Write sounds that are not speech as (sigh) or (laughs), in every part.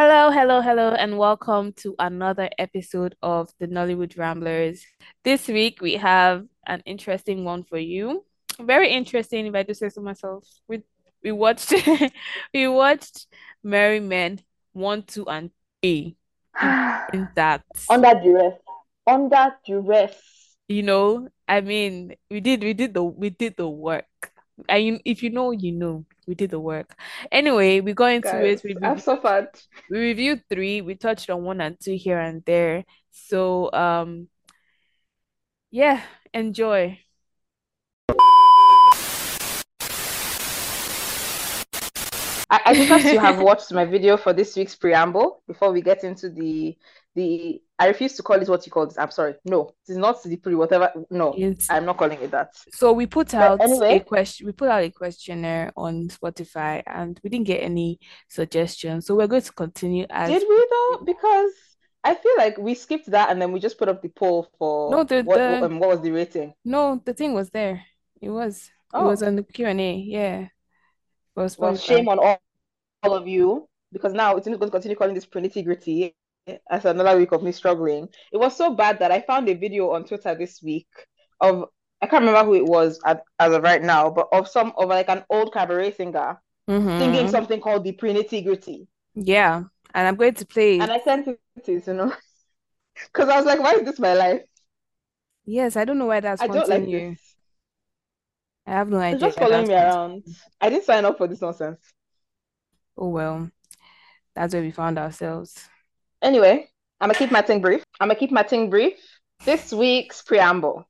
Hello, hello, hello, and welcome to another episode of the Nollywood Ramblers. This week we have an interesting one for you. Very interesting, if I do say so myself. We we watched (laughs) we watched Merry Men one, two, and three. (sighs) In that, Under duress. Under duress. you know, I mean, we did we did the we did the work. And you, if you know, you know, we did the work. Anyway, we got into Guys, it. We I've suffered. we reviewed three. We touched on one and two here and there. So um yeah, enjoy. I, I trust you have (laughs) watched my video for this week's preamble before we get into the the I refuse to call it what you call this. I'm sorry. No, it is not the pre whatever. No, It's, I'm not calling it that. so we put out a anyway, question we put out a questionnaire on Spotify and we didn't get any suggestions. So we're going to continue as did we though? Because I feel like we skipped that and then we just put up the poll no for the what the um, what was the rating? no the thing was there. It was it was Oh, on the Q&A, yeah, well, shame on all, all of you because now it's going to continue calling this pretty gritty as another week of me struggling. It was so bad that I found a video on Twitter this week of I can't remember who it was at, as of right now, but of some of like an old cabaret singer singing Mm-hmm. something called the Pretty Gritty, Yeah. And I'm going to play and. I sent it to you know (laughs) because I was like, why is this my life? Yes, I don't know why that's I don't like this. you. I have no idea. It's just following me around. I didn't sign up for this nonsense. Oh well, that's where we found ourselves. Anyway, I'm gonna keep my thing brief. I'm gonna keep my thing brief. This week's preamble.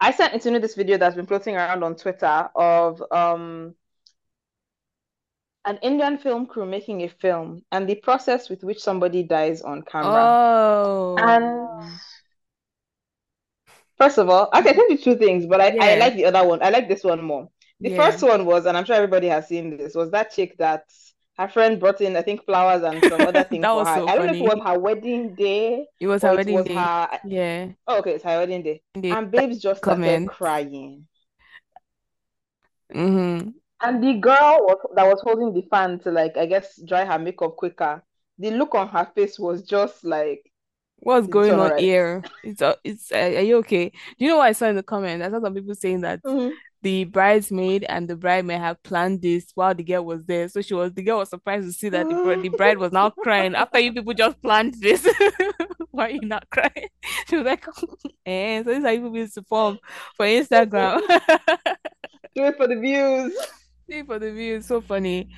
I sent Itunu this video that's been floating around on Twitter of um an Indian film crew making a film and the process with which somebody dies on camera. And Oh, first of all, okay, I can tell you two things, but I, I like the other one. I like this one more. The yeah. first one was, and I'm sure everybody has seen this, was that chick that her friend brought in, I think, flowers and some other (laughs) thing That for her. so I don't know if it was her wedding day It was her wedding was day. her. Yeah. Oh, okay, it's her wedding day. And And babes just started comment. crying. Mm-hmm. And the girl was, that was holding the fan to like, I guess, dry her makeup quicker. The look on her face was just like, What's going on right? here? It's uh, it's uh, are you okay? Do you know what I saw in the comment? I saw some people saying that Mhm. The bridesmaid and the bride may have planned this while the girl was there. So she was the girl was surprised to see that the the bride was now crying after you people just planned this. (laughs) Why are you not crying? (laughs) She was like, (laughs) eh, so this is how you people used to form for Instagram. Do it for the views. See for the views. so funny.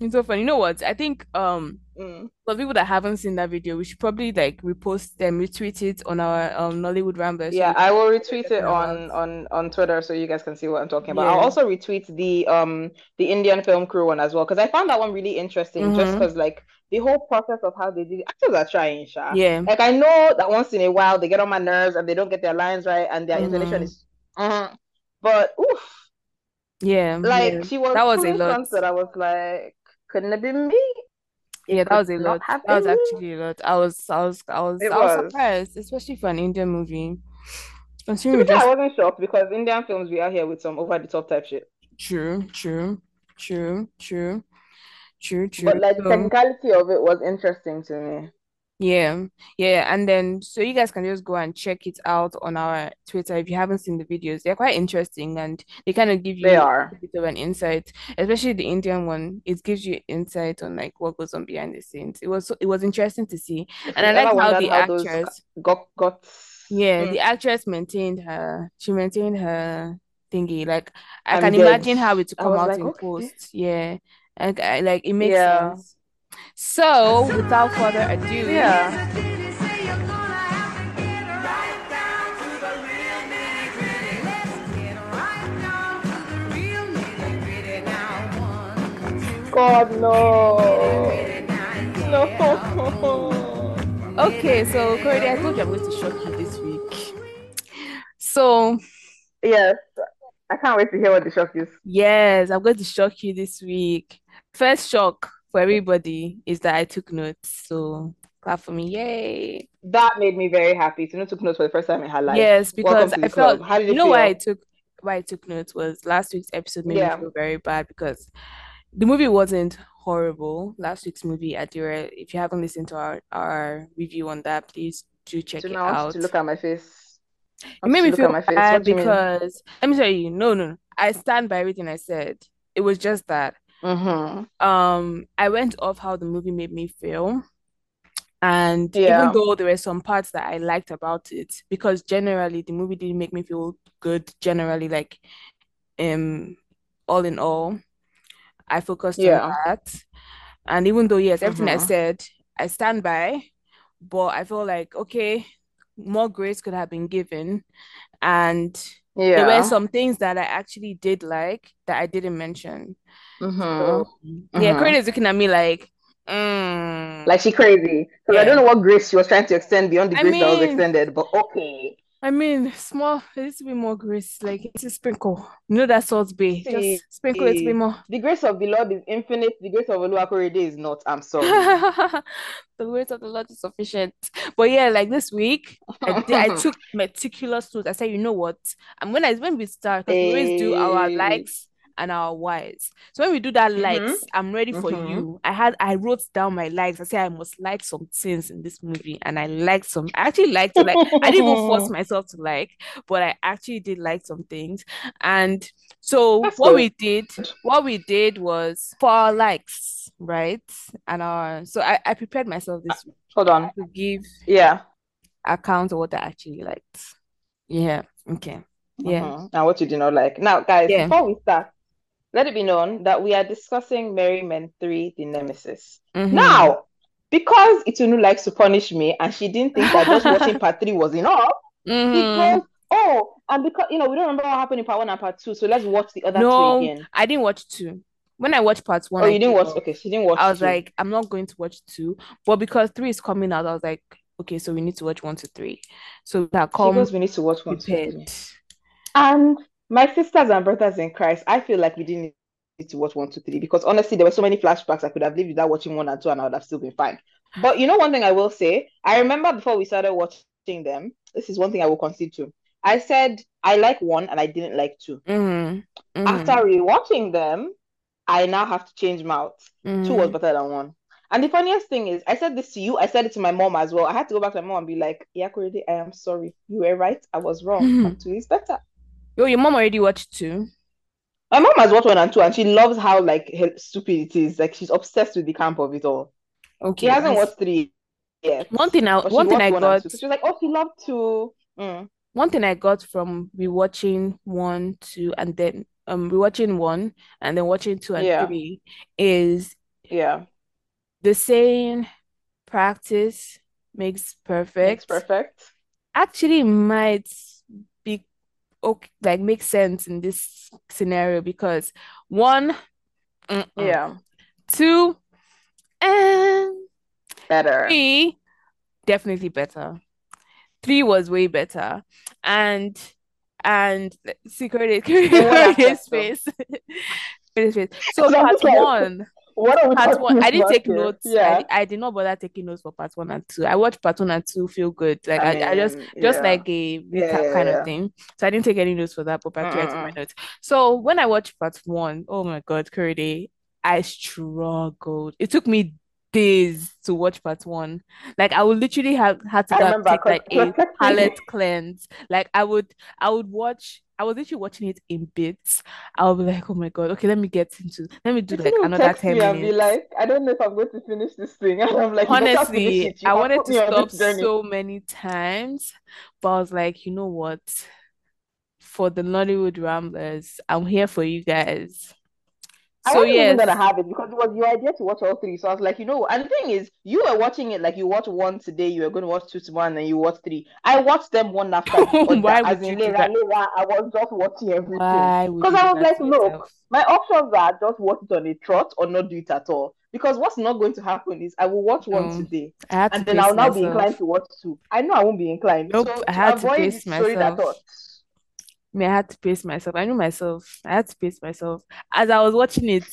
It's so funny. You know what? I think um Mm. for people that haven't seen that video, we should probably like repost them, retweet it on our um Nollywood Ramblers Yeah, they I will know what we're retweet it on on on Twitter so you guys can see what I'm talking about. I'll also retweet the um the Indian film crew one as well because I found that one really interesting just Mm-hmm. because like the whole process of how they did it. Actors are trying, Sha. Yeah. Like I know that once in a while they get on my nerves and they don't get their lines right and their intonation Mm-hmm. is uh but oof, Yeah. Yeah. like she was That was a lot. that I was like, couldn't it be me? Yeah, that was a lot. have That was actually a lot. I was I was I was It I was was. surprised, especially for an Indian movie. To Considering be we fair, I wasn't shocked because Indian films we are here with some over the top type shit. true, true, true, true, true, true. But like the So technicality of it was interesting to me. Yeah, yeah, and then so you guys can just go and check it out on our Twitter if you haven't seen the videos. They're quite interesting and they kind of give They you a are. bit of an insight, especially the Indian one. It gives you insight on like what goes on behind the scenes. It was it was interesting to see, and I ever how the how actress, got got yeah, hmm, the actress maintained her, she maintained her thingy. Like I I'm can dead. imagine how it would come out like, in okay. post. Yeah, and I, like it makes Yeah. sense. So without further ado. Yeah. God no. No. Okay, so Cordy, I told you I'm going to shock you this week. So, Yes. I can't wait to hear what the shock is. yes, I'm going to shock you this week. First shock for everybody is that I took notes. So, clap for me. Yay. That made me very happy. Tunu took notes for the first time in her life. Yes, because I felt, club. How did you it know why I took why I took notes was last week's episode made me feel very bad because the movie wasn't horrible. Last week's movie, Adira. If you haven't listened to our, our review on that, please do check So it now I want out. to look at my face. I It made you me feel bad because let me tell you, no, no, no. I stand by everything I said. It was just that Mm-hmm. um I went off how the movie made me feel. And even though there were some parts that I liked about it, because generally the movie didn't make me feel good, generally, like um all in all, I focused on that. And even though, yes, everything I Mm-hmm. said, I stand by, but I feel like, okay, more grace could have been given. And there were some things that I actually did like that I didn't mention. Mm-hmm. So, yeah, Mm-hmm. Corinne is looking at me like, mm, Like she crazy. Because I don't know what grace she was trying to extend beyond the I grace that was extended, but okay. I mean, small, a little bit more grace, like it's a sprinkle. You know that Salt Bae, just sprinkle it a bit more. the grace of the Lord is infinite. The grace of Oluwakorede is not. I'm sorry. (laughs) The grace of the Lord is sufficient. But yeah, like this week, I did, I (laughs) took meticulous notes. I said, you know what? And when I when we start, because we always do our likes and our whys. So when we do that mm-hmm. likes, I'm ready for Mm-hmm. you. I had I wrote down my likes. I said I must like some things in this movie, and I liked some. I actually liked to like. I didn't even force (laughs) myself to like, but I actually did like some things. And so That's what we did, what we did was for our likes, right? And our so I, I prepared myself this week Hold on. to give Yeah. account of what I actually liked. Yeah. Okay. Yeah. Mm-hmm. And what you do not like. Now, guys, Yeah. before we start, let it be known that we are discussing Merry Men 3, The Nemesis. Mm-hmm. Now, because Itunu likes to punish me and she didn't think that just watching part 3 was enough, Mm-hmm. goes, Oh, and because you know, we don't remember what happened in part 1 and part 2, so let's watch the other two No, again. I didn't watch two. When I watched part one, Oh, I you didn't watch? Okay, she didn't watch I was 2. like, I'm not going to watch two. But because three is coming out, I was like, okay, so we need to watch one to three. So that comes... come We need to watch 1, 2, 3. And my sisters and brothers in Christ, I feel like we didn't need to watch one, two, three because honestly, there were so many flashbacks I could have lived without watching one and two, and I would have still been fine. But you know, one thing I will say, I remember before we started watching them, this is one thing I will concede to. I said I like one and I didn't like 2 Mm-hmm. After rewatching them, I now have to change them out. Two was Mm-hmm. better than one. And the funniest thing is, I said this to you, I said it to my mom as well. I had to go back to my mom and be like, Yeah, Korede, I am sorry. You were right. I was wrong. Mhm. And two is better. Yo, your mom already watched two. My mom has watched one and two, and she loves how like stupid it is. Like she's obsessed with the camp of it all. Okay. She hasn't watched three yet, One thing I one thing I one got and two. So she was like, "Oh, she loved two. Mm. one thing I got from rewatching one, two, and then um rewatching one and then watching two and Yeah. three is Yeah, the saying practice makes perfect. makes perfect. Actually might okay, like makes sense in this scenario because one, mm-mm. Yeah, two, and better. three, definitely better. Three was way better. And and secret Curtis In what aspect, Curtis' though? face. (laughs) So part one, What are we part one, I didn't take here? notes. I, Yeah, di- I did not bother taking notes for part one and two. I watched part one and two feel good. Like I I, I just mean, just yeah, like a recap yeah, kind of thing. So I didn't take any notes for that, but part two I took my notes. So when I watched part one, oh my God, Curdy, I struggled. It took me days to watch part one. Like I would literally have had to I go remember take like a (laughs) palate cleanse. Like I would I would watch I was literally watching it in bits. I'll be like, oh my God, okay, let me get into let me do You like another 10 me and be like, I don't know if I'm going to finish this thing. (laughs) And I'm like, you better finish Honestly, it. I wanted to stop so many times, but I was like, you know what? For the Nollywood Ramblers, I'm here for you guys. I So wasn't even gonna have it because it was your idea to watch all three. So I was like, you know, and the thing is, you were watching it like you watch one today, you were going to watch two tomorrow, and then you watch three. I watched them one after (laughs) the other. why As would you in, later, later, I was just watching everything. Because I was like, look, yourself? my options are just watch it on a trot or not do it at all. Because what's not going to happen is I will watch one today, had to and then I'll now be inclined to watch two. I know I won't be inclined. Nope, So I to had to avoid pace destroying that myself. Thought, Me, I had to pace myself. I knew myself. I had to pace myself. As I was watching it,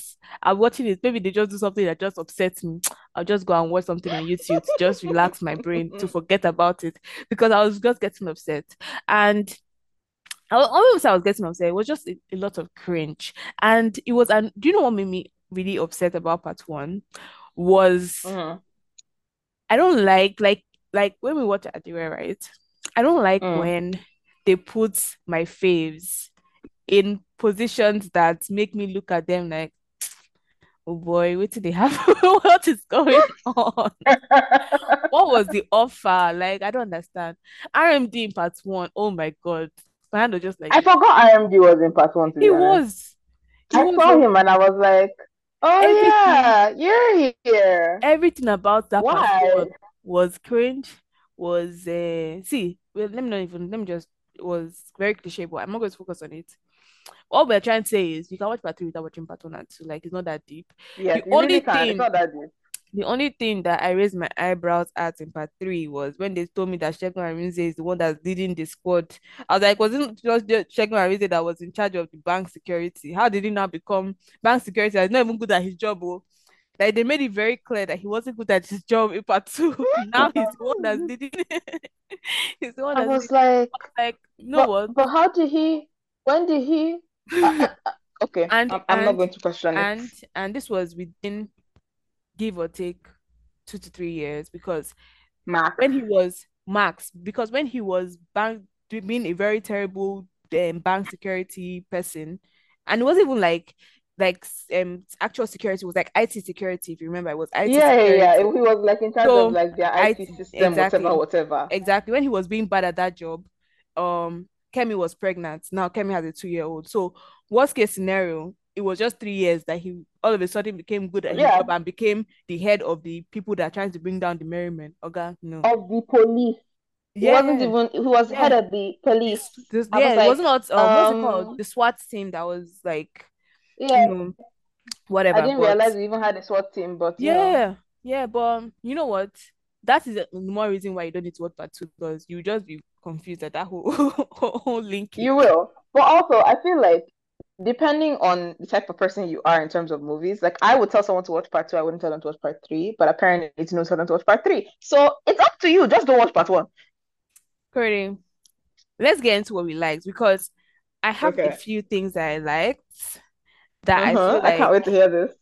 I'm watching it. Maybe they just do something that just upsets me. I'll just go and watch something on YouTube to just relax my brain to forget about it because I was just getting upset. And I was, almost I was getting upset. It was just a, a lot of cringe. And it was, and do you know what made me really upset about part one was Mm-hmm. I don't like like like when we watch Adira, right? I don't like Mm. when they put my faves in positions that make me look at them like, oh boy, what did they have? (laughs) What is going on? (laughs) What was the offer? Like, I don't understand. RMD in part one, oh my God. My hand was just like I forgot RMD was in part one, he was. He I was saw him and I was like, oh Everything- yeah, you're here. everything about that part Why? one was cringe, was uh see, well, let me not even let me just was very cliche, but I'm not going to focus on it. All we're trying to say is you can watch part three without watching part one and two. Like it's not that deep. Yeah, The only really thing- It's not that deep. The only thing that I raised my eyebrows at in part three was when they told me that Segun Arinze is the one that's leading the squad. I was like, wasn't just just Segun Arinze that was in charge of the bank security? How did he now become bank security? He's not even good at his job. Oh. Like they made it very clear that he wasn't good at his job in part two. (laughs) now he's the one that's leading. (laughs) he's the one I was like, like, know but, what? but how did he? When did he? I- I- I- okay, And- I'm, I'm not going to question it. and and this was within give or take two to three years because Max. when he was Max, because when he was bank being a very terrible um, bank security person, and it wasn't even like like um actual security, was like IT security. If you remember, it was IT yeah, yeah, yeah. He was like in charge So, of like their I- IT system, exactly. whatever, whatever. Exactly. When he was being bad at that job, um, Kemi was pregnant. Now Kemi has a two-year-old. So worst case scenario, it was just three years that he all of a sudden became good at his job and became the head of the people that are trying to bring down the merriment. Okay, no. Of the police. He wasn't even. He was head of the police. This, yeah, was it wasn't what um, what's it um, called? The SWAT team that was like, Yeah, you know, whatever. I didn't but- realize we even had a SWAT team, but know. Yeah, yeah, but um, you know what? That is the more reason why you don't need to watch part two because you just be confused at that whole (laughs) whole link. You will. But also, I feel like depending on the type of person you are in terms of movies, like I would tell someone to watch part two, I wouldn't tell them to watch part three, but apparently it's no tell them to watch part three. So it's up to you. Just don't watch part one. Curry, let's get into what we liked because I have a few things that I liked that I Uh-huh. feel I can't wait to hear this.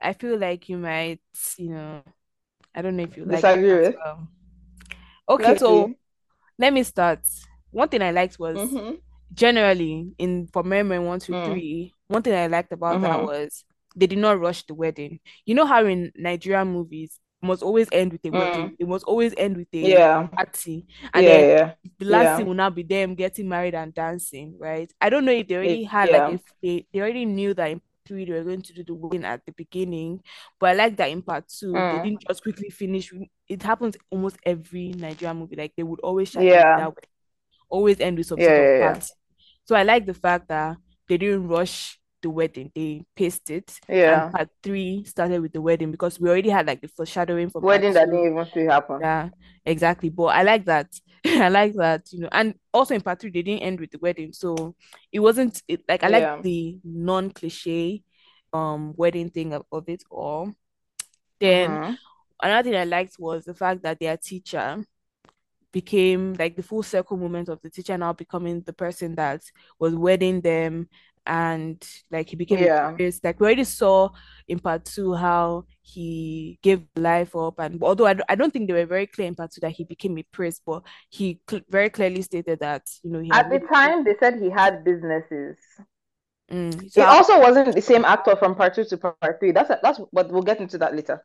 I feel like you might, you know, I don't know if you like Disagree it with? well. Okay, so let me start. One thing I liked was Mhm. generally in for Merry Men one, two, Mm. three, one thing I liked about that Mhm. was they did not rush the wedding. You know how in Nigerian movies must always end with a wedding. It must always end with a Mm. Yeah. party. And Yeah, then yeah. the last Yeah. thing will now be them getting married and dancing, right? I don't know if they already It- had yeah. like if they, they already knew that in three they were going to do the wedding at the beginning, but I like that in part two they Mm. didn't just quickly finish. It happens almost every Nigerian movie, like they would always shut Yeah. that way, always end with some sort of party. So I like the fact that they didn't rush the wedding, they paced it. Yeah. And part three started with the wedding because we already had like the foreshadowing for Wedding that didn't even see happen. Yeah, exactly. But I like that. (laughs) I like that, you know. And also in part three, they didn't end with the wedding, so it wasn't it, like I like Yeah. the non-cliche um wedding thing of, of it all. Then Mhm. another thing I liked was the fact that their teacher became like the full circle moment of the teacher now becoming the person that was wedding them and like he became a Yeah. priest. Like we already saw in part two how he gave life up and although I, don't- I don't think they were very clear in part two that he became a priest, but he cl- very clearly stated that you know he At the time, they said he had businesses. Mm, It I- also wasn't the same actor from part two to part three. That's that's but we'll get into that later.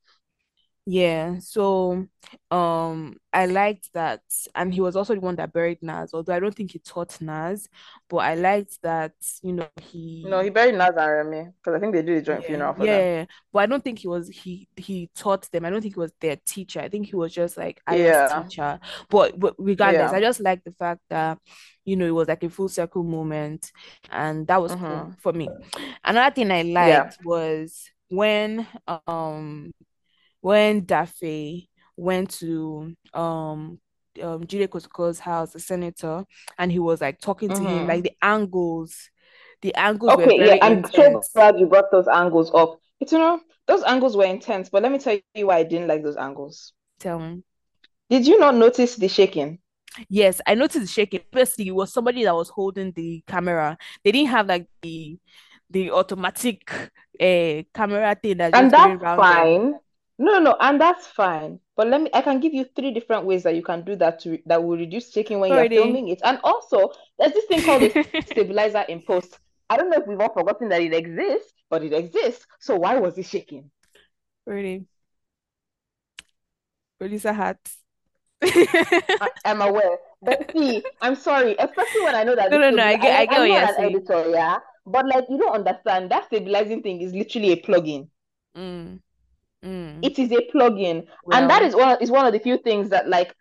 Yeah, so um I liked that and he was also the one that buried Nas, although I don't think he taught Nas, but I liked that, you know, he No, he buried Nas and Remy because I think they did a joint yeah, funeral for yeah, them. yeah, but I don't think he was he he taught them. I don't think he was their teacher. I think he was just like Aya's Yeah. teacher. But but regardless, Yeah. I just like the fact that you know it was like a full circle moment and that was cool Mhm. for me. Another thing I liked was when um when Dafe went to um um Jide Kosoko's house, the senator, and he was like talking to him, Mhm. like the angles, the angles were Okay, yeah, I'm so glad you brought those angles up. It's, you know, those angles were intense, but let me tell you why I didn't like those angles. Tell me. Did you not notice the shaking? Yes, I noticed the shaking. Firstly, it was somebody that was holding the camera. They didn't have like the the automatic uh, camera thing that's And that's fine. No, no, and that's fine. But let me, I can give you three different ways that you can do that to that will reduce shaking when you're filming it. And also, there's this thing called a (laughs) stabilizer in post. I don't know if we've all forgotten that it exists, but it exists. So why was it shaking? Really. Producer hat. I, I'm aware. But see, I'm sorry, especially when I know that No, no, no, I get, I like get I'm what not you're an saying. editor, yeah. But like you don't understand, that stabilizing thing is literally a plugin. Mm, mm. It is a plugin. And that is one is one of the few things that like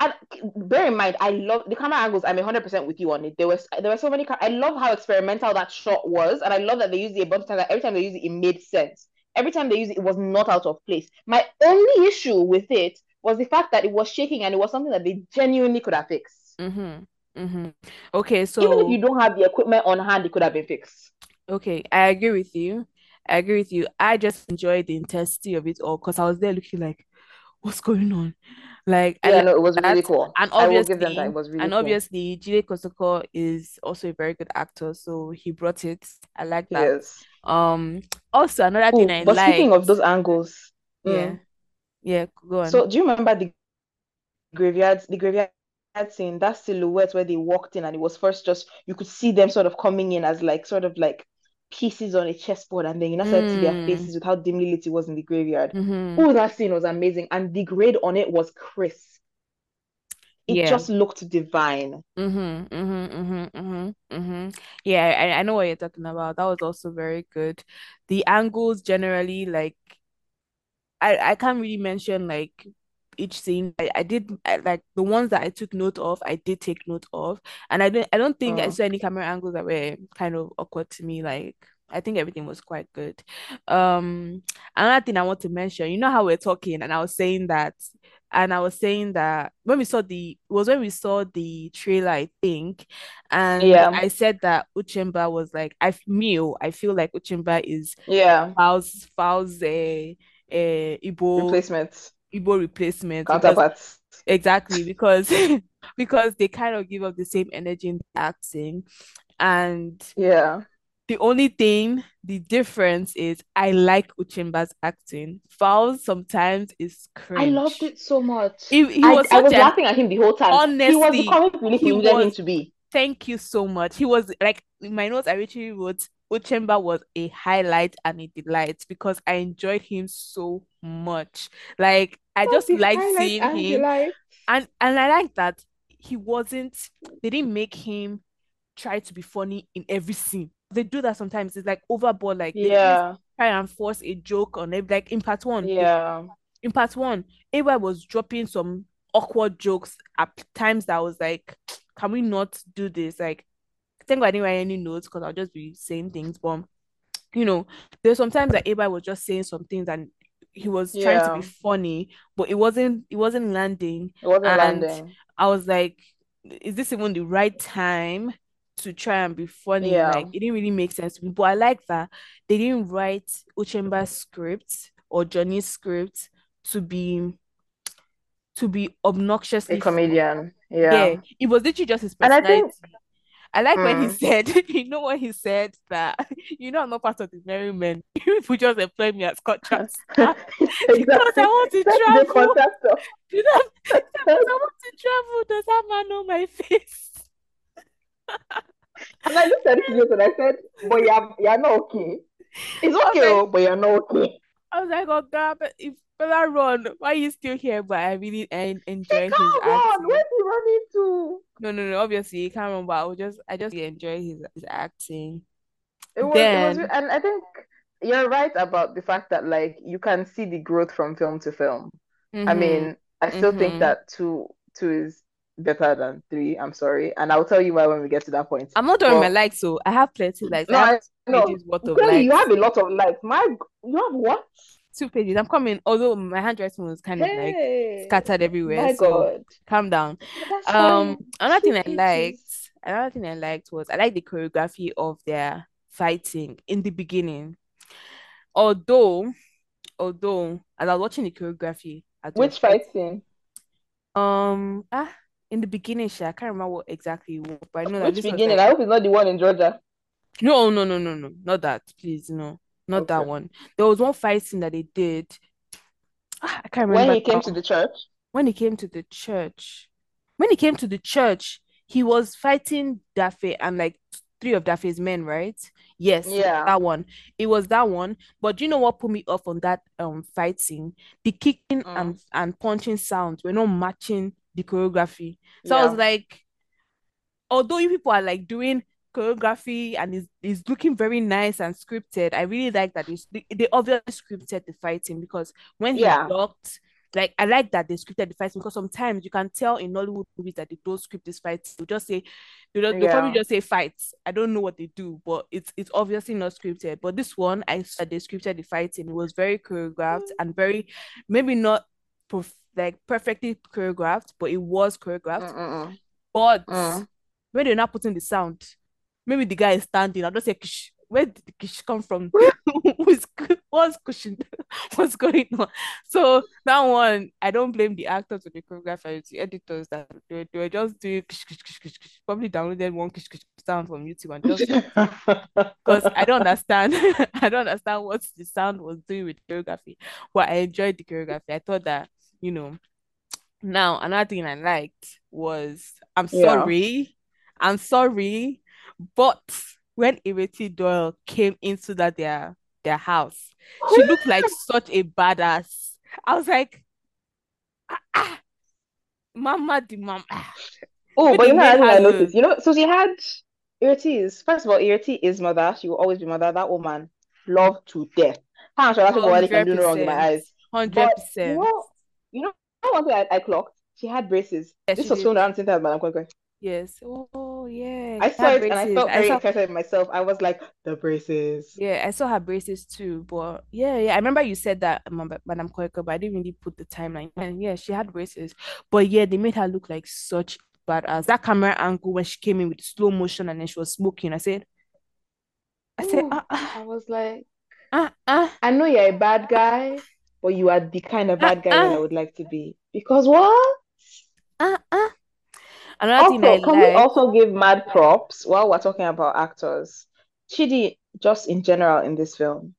and bear in mind, I love the camera angles. I'm 100% with you on it. There was there were so many. I love how experimental that shot was, and I love that they used it a bunch of times. Like, every time they used it, it made sense. Every time they used it, it was not out of place. My only issue with it was the fact that it was shaking, and it was something that they genuinely could have fixed. mm-hmm, mm-hmm. Okay, Even if so you don't have the equipment on hand, it could have been fixed. okay, I agree with you. I agree with you. I just enjoyed the intensity of it all because I was there looking like, what's going on? Like I Yeah, like no, it was really cool. And I them that. obviously, It was really and cool. obviously, Jide Kosoko is also a very good actor, so he brought it. I like that. Yes. Um, also another thing Oh, I but speaking of those angles, yeah, mm, yeah, go on. so do you remember the graveyard, the graveyard scene, that silhouette where they walked in and it was first just you could see them sort of coming in as like sort of like pieces on a chessboard and then you now started to their Mm, faces with how dimly lit it was in the graveyard. mm-hmm. Oh, that scene was amazing. And the grade on it was crisp. It Yeah. just looked divine. Mm-hmm, mm-hmm, mm-hmm, mm-hmm, mm-hmm. Yeah, I, I know what you're talking about. That was also very good. The angles generally, like I, I can't really mention like each scene. I, I did I, like the ones that I took note of, I did take note of. And I don't I don't think I Mm. saw any camera angles that were kind of awkward to me. Like I think everything was quite good. Um, another thing I want to mention, you know how we're talking, and I was saying that, and I was saying that when we saw the it was when we saw the trailer, I think, and Yeah, I said that Uchemba was like I me, oh, I feel like Uchemba is yeah. Falz Falz uh, uh Igbo Replacements, Igbo replacement because exactly because (laughs) because they kind of give up the same energy in the acting and Yeah. the only thing the difference is I like Uchemba's acting. Falz sometimes is crazy. I loved it so much. He, he I was I was an laughing at him the whole time. Honestly, He was the honestly comic relief he we needed him to be. thank you so much. He was like in my notes I literally wrote Uchemba was a highlight and a delight because I enjoyed him so much. Like I just the liked seeing him and and I like that he wasn't they didn't make him try to be funny in every scene. They do that sometimes. It's like overboard, like Yeah, try and force a joke on it. Like in part one, yeah. in part one, AY was dropping some awkward jokes at times that was like, can we not do this? Like, thank God I didn't write any notes because I'll just be saying things. But you know, there's sometimes that AY was just saying some things and he was trying to be funny, but it wasn't it wasn't landing. It wasn't And landing. I was like, is this even the right time to try and be funny? Yeah. Like, it didn't really make sense to me. But I like that they didn't write Uchemba's script or Johnny's script to be to be A obnoxiously funny. comedian. Yeah, Yeah. it was literally just his And I personality. think I like when he mm, said, (laughs) you know what he said that (laughs) you know I'm not part of the merry men. (laughs) People just employ me as contract because I want to That's travel. You know, because I want to travel. Does that man know my face? And I looked at it and I said, but you're, you're not okay. It's okay, like, oh, but you're not okay. I was like, oh God, but if Bella run, why are you still here? But I really en- He enjoy his run. acting. Where's he running to? No, no, no. Obviously, you can't remember. I would just, I just enjoy his his acting. It was, it was, Then, and I think you're right about the fact that like you can see the growth from film to film. I mm-hmm, mean, I still think mm-hmm. that two two is better than three. I'm sorry, and I'll tell you why when we get to that point. I'm not doing my But likes, so I have plenty likes. I no, have I no. pages of Clearly, you have a lot of likes. My, you have what? Two pages. I'm coming, although my handwriting was kind of like scattered everywhere. my So God. calm down. That's Um, fine. another Two thing I liked, another thing I liked was I like the choreography of their fighting in the beginning. Although, although as I was watching the choreography, Which fighting? um ah in the beginning, I can't remember what exactly but I know that Which this was beginning? like I hope it's not the one in Georgia. No, no, no, no, no, not that, please, no, not that one. There was one fight scene that they did. Ah, I can't remember. When he came to the church? When he came to the church, when he came to the church, he was fighting Dafe and like three of Dafe's men, right? Yes, Yeah. that one. It was that one. But you know what put me off on that um fight scene? The kicking Mm. and and punching sounds were not matching the choreography. So I was like, although you people are like doing choreography and is is looking very nice and scripted, I really like that it's, they, they obviously scripted the fighting because when he Yeah. blocked, like I like that they scripted the fighting because sometimes you can tell in Nollywood movies that they don't script this fight. They'll just say they'll, they'll probably just say fights. I don't know what they do, but it's it's obviously not scripted. But this one, I said they scripted the fighting. It was very choreographed and very maybe not prof- like perfectly choreographed, but it was choreographed. Mm-mm. But Mm. when they're not putting the sound, maybe the guy is standing. I'll just say, Kish, where did the kish come from? (laughs) (laughs) Who's what's cushion? (laughs) what's going on? So that one, I don't blame the actors or the choreographers, the editors that they, they were just doing kish, kish, kish, kish, kish. probably downloaded one kish, kish, sound from YouTube and just because I don't understand. I don't understand what the sound was doing with choreography. But I enjoyed the choreography. I thought that, you know, now, another thing I liked was I'm Yeah. sorry, I'm sorry, but when Ireti Doyle came into that their their house, she looked (laughs) like such a badass. I was like, ah, ah, Mama the mom. Ah. Oh, When but you know, I noticed. You know, so she had Ireti's. First of all, Iriti is mother. She will always be mother. That woman, love to death. How much actually what can do no wrong in my percent, eyes. hundred But you percent. know, you know, one thing I, I clocked. She had braces. Yeah, This was did. filmed around the same time as Madam Kwe Yes. Oh yeah, I saw it and I braces. felt I very saw excited myself. I was like, the braces. Yeah, I saw her braces too, but yeah, yeah, I remember you said that, um, Madam Koiko, but I didn't really put the timeline. And yeah, she had braces, but yeah, they made her look like such badass. That camera angle when she came in with slow motion and then she was smoking. I said, I said, Ooh, ah, ah, I was like, ah, ah, I know you're a bad guy, but you are the kind of bad guy that I would like to be. Because what? ah, ah. Another thing I Also, can we also give mad props while we're talking about actors? Chidi, just in general in this film,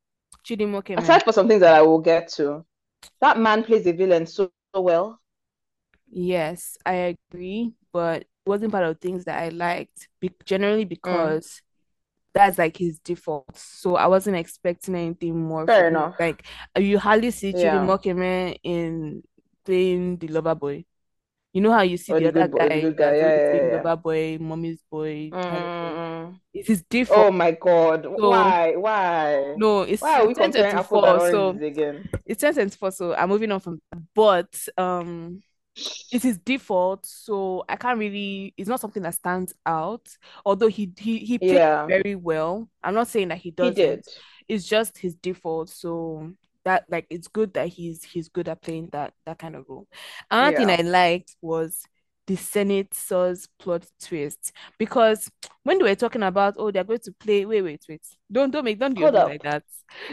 Chidi Mokeme. aside for some things that I will get to, that man plays a villain so, so well. Yes, I agree, but it wasn't part of things that I liked, be generally Mm, because that's like his default. So I wasn't expecting anything more fair from him. enough. Like you hardly see Chidi Yeah. Mokeme in playing the lover boy. You know how you see Or the the other boy, guy good guy. that's Yeah, always yeah, yeah, yeah. boy, mommy's boy mm, kind of thing. Mm-mm. It's his Oh default. my God. So Why? Why? no, it's Why are we it's ten comparing to four. So oranges again? it's ten four. So I'm moving on from that. But um it's default, so I can't really. It's not something that stands out. Although he he he played Yeah, very well. I'm not saying that he he doesn't. did. It's just his default. So that like it's good that he's he's good at playing that that kind of role. Another thing I liked was the senator's plot twist because when they were talking about oh they're going to play wait wait wait. Don't don't make don't do Hold face like that.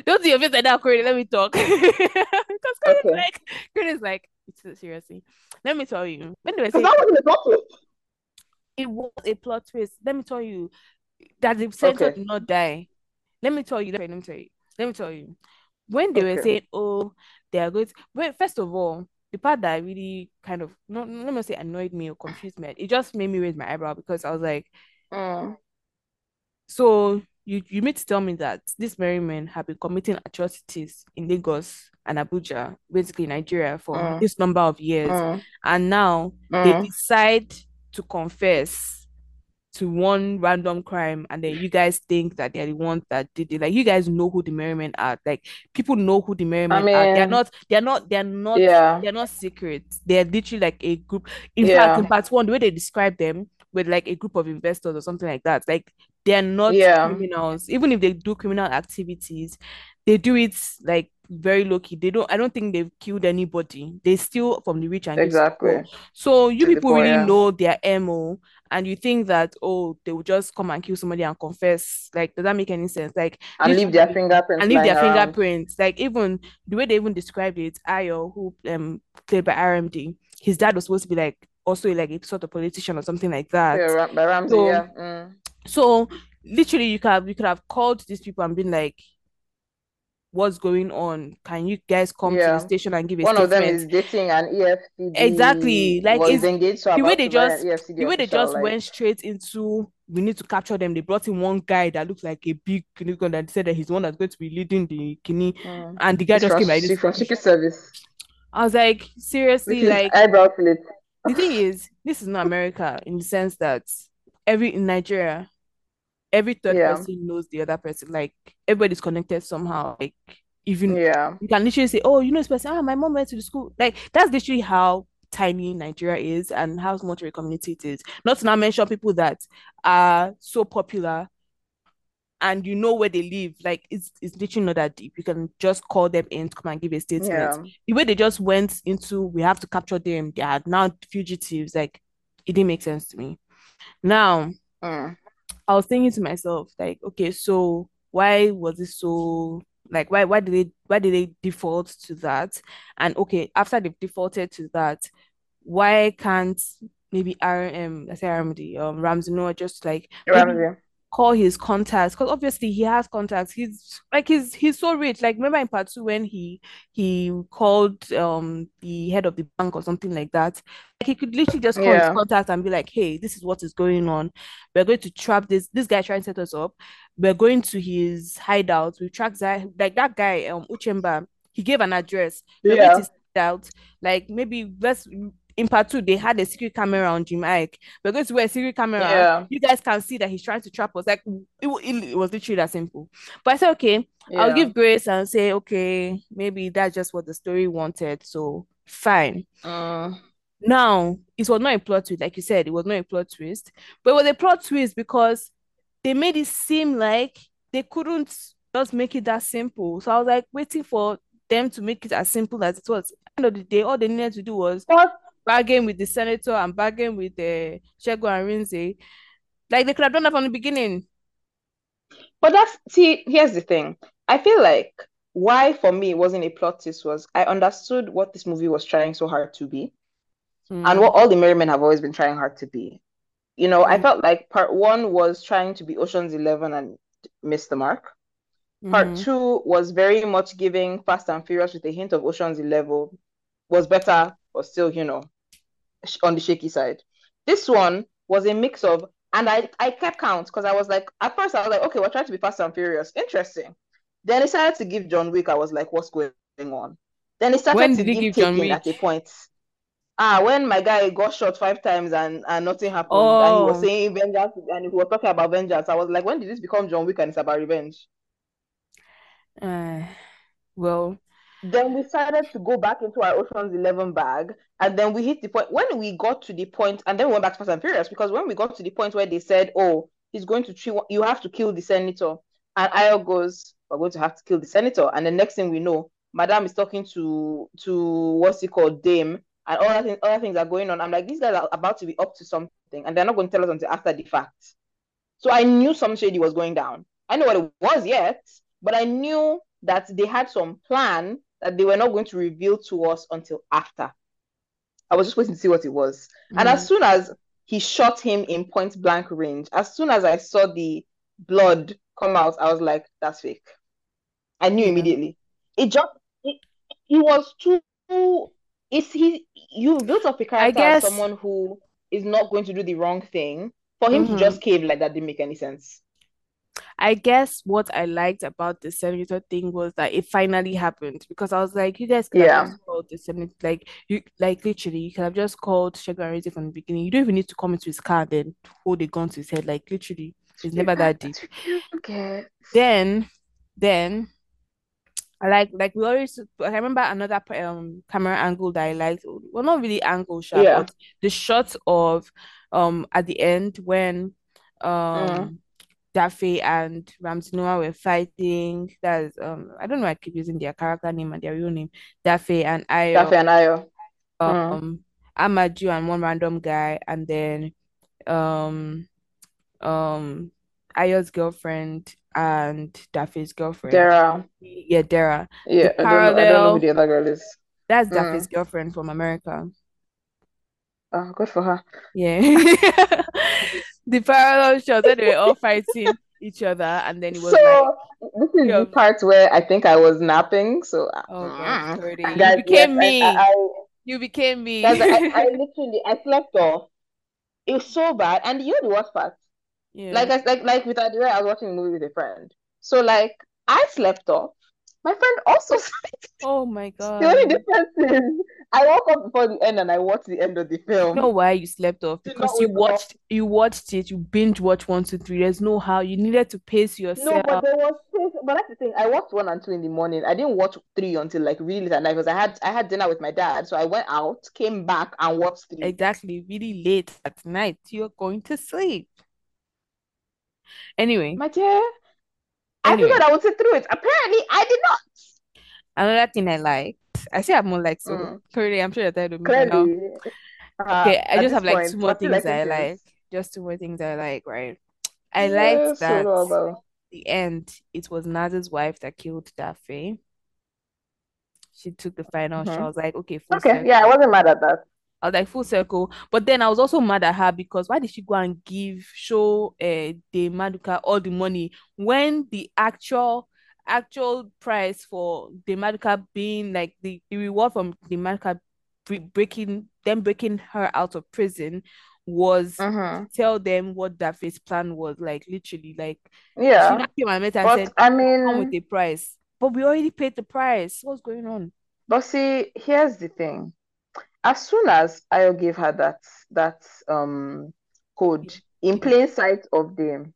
Don't do your face like that Corey let me talk. (laughs) Because Corey is Okay. like Corey is like it's seriously. Let me tell you. When they were saying that wasn't a plot twist. it was a plot twist. Let me tell you that the senator Okay. did not die. Let me tell you let me tell you. Let me tell you when they were saying oh they are going to well first of all the part that really kind of not let me say annoyed me or confused me it just made me raise my eyebrow because I was like Mm, so you you mean to tell me that these merry men have been committing atrocities in Lagos and Abuja, basically Nigeria, for mm, this number of years, mm, and now they mm. decide to confess to one random crime, and then you guys think that they're the ones that did it. Like you guys know who the merry men are. Like people know who the merry I men are. They're not. They're not. They're not. yeah, They're not secret. They're literally like a group. In fact, in yeah, part one, the way they describe them with like a group of investors or something like that, like they're not yeah, criminals. Even if they do criminal activities, they do it like very low key. They don't. I don't think they've killed anybody. They steal from the rich and poor. exactly. So you people poor, really yeah. know their MO, and you think that oh they will just come and kill somebody and confess. Like does that make any sense? Like And leave their fingerprints and leave their around. fingerprints. Like even the way they even described it, Ayo, who um played by RMD, his dad was supposed to be like also like a sort of politician or something like that. Yeah, by Ramsey, So yeah. Mm. so literally you could have you could have called these people and been like, what's going on? Can you guys come to the station and give a One of them is dating an EFCC. Exactly. Like it's engaged to the way they to buy an just the way they just like went straight into we need to capture them. They brought in one guy that looked like a big gun that said that he's the one that's going to be leading the Kini, mm. and the guy It's just came like this. from Secret Service, I was like, seriously, is like eyebrow flit. the thing is, this is not America in the sense that every in Nigeria, every third Yeah. person knows the other person. Like everybody's connected somehow. Like even Yeah. you can literally say, "Oh, you know this person. Ah, my mom went to the school." Like that's literally how tiny Nigeria is and how much of a community it is. Not to now mention people that are so popular and you know where they live. Like it's it's literally not that deep. You can just call them in to come and give a statement. Yeah. The way they just went into we have to capture them. They are now fugitives. Like it didn't make sense to me. Now Mm. I was thinking to myself, like, okay, so why was it so like why why did they why did they default to that? And okay, after they've defaulted to that, why can't maybe RM I say RMD um Ramsey Noah just like Ramsey. Call his contacts because obviously he has contacts. He's like he's he's so rich. Like remember in part two when he he called um the head of the bank or something like that. Like he could literally just call his Yeah. contact and be like, hey, this is what is going on. We're going to trap this this guy trying to set us up. We're going to his hideout. We tracked that like that guy um Uchemba. He gave an address. We're Yeah. his hideout. Like maybe let's in part two, they had a secret camera on Jim Iyke. Because we're going to wear a secret camera. Yeah. You guys can see that he's trying to trap us. Like it, it, it was literally that simple. But I said, okay, I'll give grace and say, okay, maybe that's just what the story wanted. So fine. Mm. Now, it was not a plot twist, like you said, it was not a plot twist, but it was a plot twist because they made it seem like they couldn't just make it that simple. So I was like waiting for them to make it as simple as it was. At the end of the day, all they needed to do was But bargain with the senator and bargain with the uh, Shego and Rinze. Like they could have done that from the beginning. but that's see, here's the thing. I feel like why for me it wasn't a plot twist was I understood what this movie was trying so hard to be. and Mm, what all the merry men have always been trying hard to be. You know, I mm, felt like part one was trying to be Ocean's Eleven and miss the mark. Part mhm, two was very much giving Fast and Furious with a hint of Ocean's Eleven, was better, but still, you know, on the shaky side. This one was a mix of, and I I kept count because I was like, at first I was like, okay, we're trying to be Fast and Furious, interesting. Then they started to give John Wick. I was like, what's going on? Then they started When to did he give give John Taken at a point. Ah, when my guy got shot five times and, and nothing happened, and he was Oh, saying vengeance, and he was talking about vengeance, I was like, when did this become John Wick and it's about revenge? uh, well, Then we started to go back into our Ocean's Eleven bag, and then we hit the point when we got to the point, and then we went back to Fast and Furious because when we got to the point where they said, "Oh, he's going to treat you have to kill the senator," and Ayo goes, "We're going to have to kill the senator," and the next thing we know, Madame is talking to to what's he called Dame, and thing, other things are going on. I'm like, these guys are about to be up to something, and they're not going to tell us until after the fact. So I knew some shady was going down. I know what it was yet, but I knew that they had some plan that they were not going to reveal to us until after. I was just waiting to see what it was. And as mm, soon as he shot him in point blank range, as soon as I saw the blood come out, I was like, that's fake. I knew immediately. It just it, he was too it's he you built up a character as guess, someone who is not going to do the wrong thing. For him to mhm. just cave like that didn't make any sense. I guess what I liked about the senator thing was that it finally happened because I was like, you guys could have Yeah. just called the senator, like you, like literally, you could have just called Rinze from the beginning. You don't even need to come into his car then hold a gun to his head. Like literally, it's never that deep. Okay. Then, then I like like we always. I remember another um camera angle that I liked. Well, not really angle shot, Yeah. but the shot of um at the end when Mm. Dafe and Ramsey Noah were fighting. That's um I don't know. I keep using their character name and their real name. Dafe and Ayo, Dafe and Ayo. Mm. um Amaju and one random guy, and then um um Ayo's girlfriend and Dafe's girlfriend. Dara. Yeah, Dara. Yeah, The I don't know. I don't know who the other girl is. that's Dafe's Mm. girlfriend from America. Oh, good for her. Yeah. (laughs) The parallel shot that they were all fighting. each other, and then it was like, So this is the part where I think I was napping. So oh gosh, mm, you became yes, me. I, I, you became me. guys, I, I (laughs) literally I slept off. It was so bad, and you know the worst part. yeah. Like I like like with Adira, I was watching a movie with a friend. So like I slept off. My friend also slept. (laughs) oh my god. The only god. difference is I woke up before the end and I watched the end of the film. You know why you slept off? Because you watched you watched it, you binge watch one, two, three. There's no how. You needed to pace yourself. No, but there was. But that's the thing. I watched one and two in the morning. I didn't watch three until like really late at night because I had I had dinner with my dad. So I went out, came back, and watched three. Exactly, really late at night. You're going to sleep. Anyway, My dear, I anyway, figured I would sit through it. Apparently, I did not. another thing I liked. I say I'm more like so. Mm, Currently, I'm sure you're tired of me by now. clearly, uh, Okay, I just have like point, two more still things I like. Just two more things I like, right? I liked yes, so that the end, it was Naz's wife that killed Dafe. She took the final shot. I was like, okay, full Okay, yeah, I wasn't mad at that. I was like full circle. But then I was also mad at her because why did she go and give show uh the Maduka all the money when the actual actual price for the Maduka being like the, the reward from the Maduka breaking them breaking her out of prison was to Mm-hmm. tell them what Dafe's plan was like literally like Yeah, now came and met and but said I come with mean, a price. But we already paid the price. What's going on? But see, here's the thing. As soon as Ayo gave her that that um code in plain sight of them,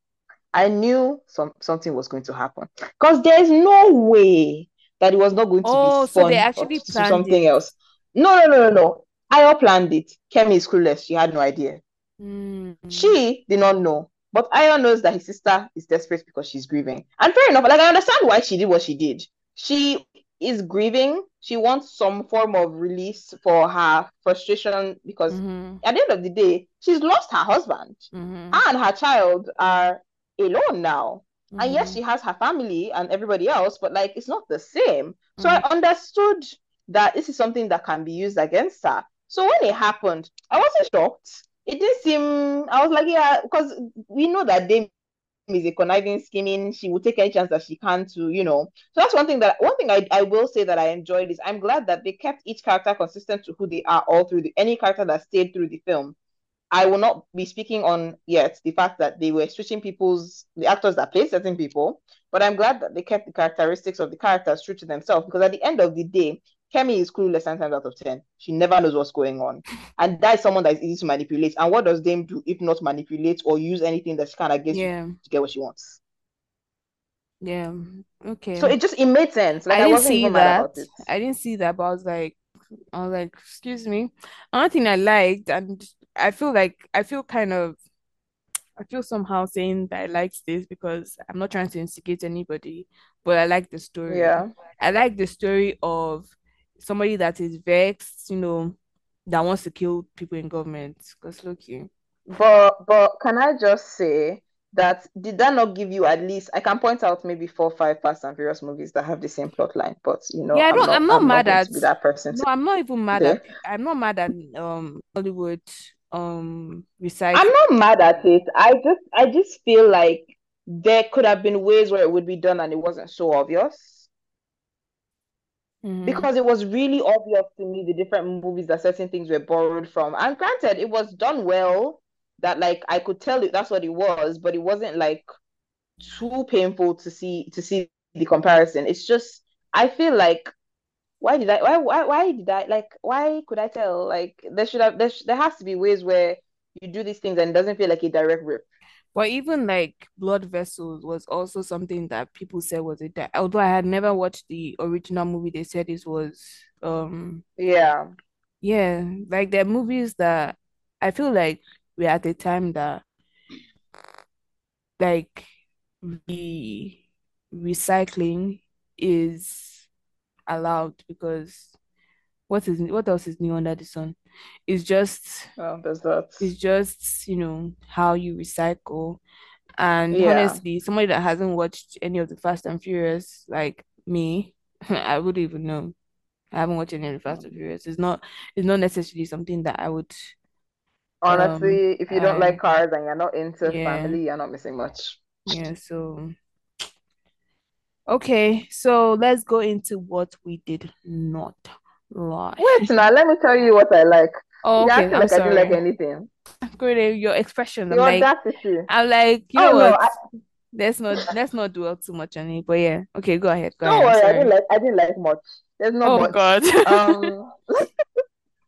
I knew some something was going to happen. Because there's no way that it was not going to be oh so they actually planned something it else. No, no, no, no, no. Ayo planned it. Kemi is clueless. She had no idea. mm. She did not know. But Ayo knows that his sister is desperate because she's grieving. And fair enough, like I understand why she did what she did. She is grieving. She wants some form of release for her frustration because hmm at the end of the day, she's lost her husband. hmm and her child are alone now. And yes, hmm she has her family and everybody else, but like it's not the same. So hmm I understood that this is something that can be used against her. So when it happened, I wasn't shocked. It didn't seem, I was like, yeah, because we know that Dame is a conniving, scheming. She will take any chance that she can to, you know. So that's one thing that one thing I, I will say that I enjoyed is I'm glad that they kept each character consistent to who they are all through the any character that stayed through the film. I will not be speaking on yet the fact that they were switching people's the actors that played certain people, but I'm glad that they kept the characteristics of the characters true to themselves because at the end of the day, Kemi is clueless nine times out of ten. She never knows what's going on, and that is someone that is easy to manipulate. And what does Dame do if not manipulate or use anything that she can against you yeah to get what she wants? yeah Okay. So it just it made sense. Like I I didn't wasn't see that. I didn't see that but I was like I was like excuse me another thing I liked and I feel like I feel kind of I feel somehow saying that I liked this because I'm not trying to instigate anybody, but I like the story. Yeah, I like the story of somebody that is vexed, you know, that wants to kill people in government. Because look you. but but can I just say that did that not give you at least I can point out maybe four five Fast and Furious movies that have the same plot line, but you know Yeah, I I'm don't I'm not I'm not mad going at that person no, I'm not even mad today. at I'm not mad at um Hollywood um I'm not mad at it. I just I just feel like there could have been ways where it would be done and it wasn't so obvious. hmm Because it was really obvious to me the different movies that certain things were borrowed from. And granted, it was done well, that like I could tell it that's what it was, but it wasn't like too painful to see to see the comparison. It's just I feel like why did I why why why did I like why could I tell? Like there should have there, sh there has to be ways where you do these things and it doesn't feel like a direct rip. But even like Blood Vessels was also something that people said was a di although I had never watched the original movie, they said this was um Yeah. yeah, like there are movies that I feel like we're at a time that like the recycling is allowed because what is what else is new under the sun? It's just there's that. it's just, you know, how you recycle. And Yeah. honestly, somebody that hasn't watched any of the Fast and Furious, like me, (laughs) I wouldn't even know. I haven't watched any of the Fast and Furious. It's not it's not necessarily something that I would um Honestly, if you don't I like cars and you're not into yeah. family, you're not missing much. Yeah, so okay, so let's go into what we did not like. Wait now, let me tell you what I like. Oh, okay, I'm like I didn't like anything. Great, your expression. I'm like. I'm like, you Oh know no, what? I, Let's not let's not dwell too much on it. But yeah, okay, go ahead, go don't ahead. Worry, I didn't like I didn't like much. There's not Oh much. God. Um, (laughs)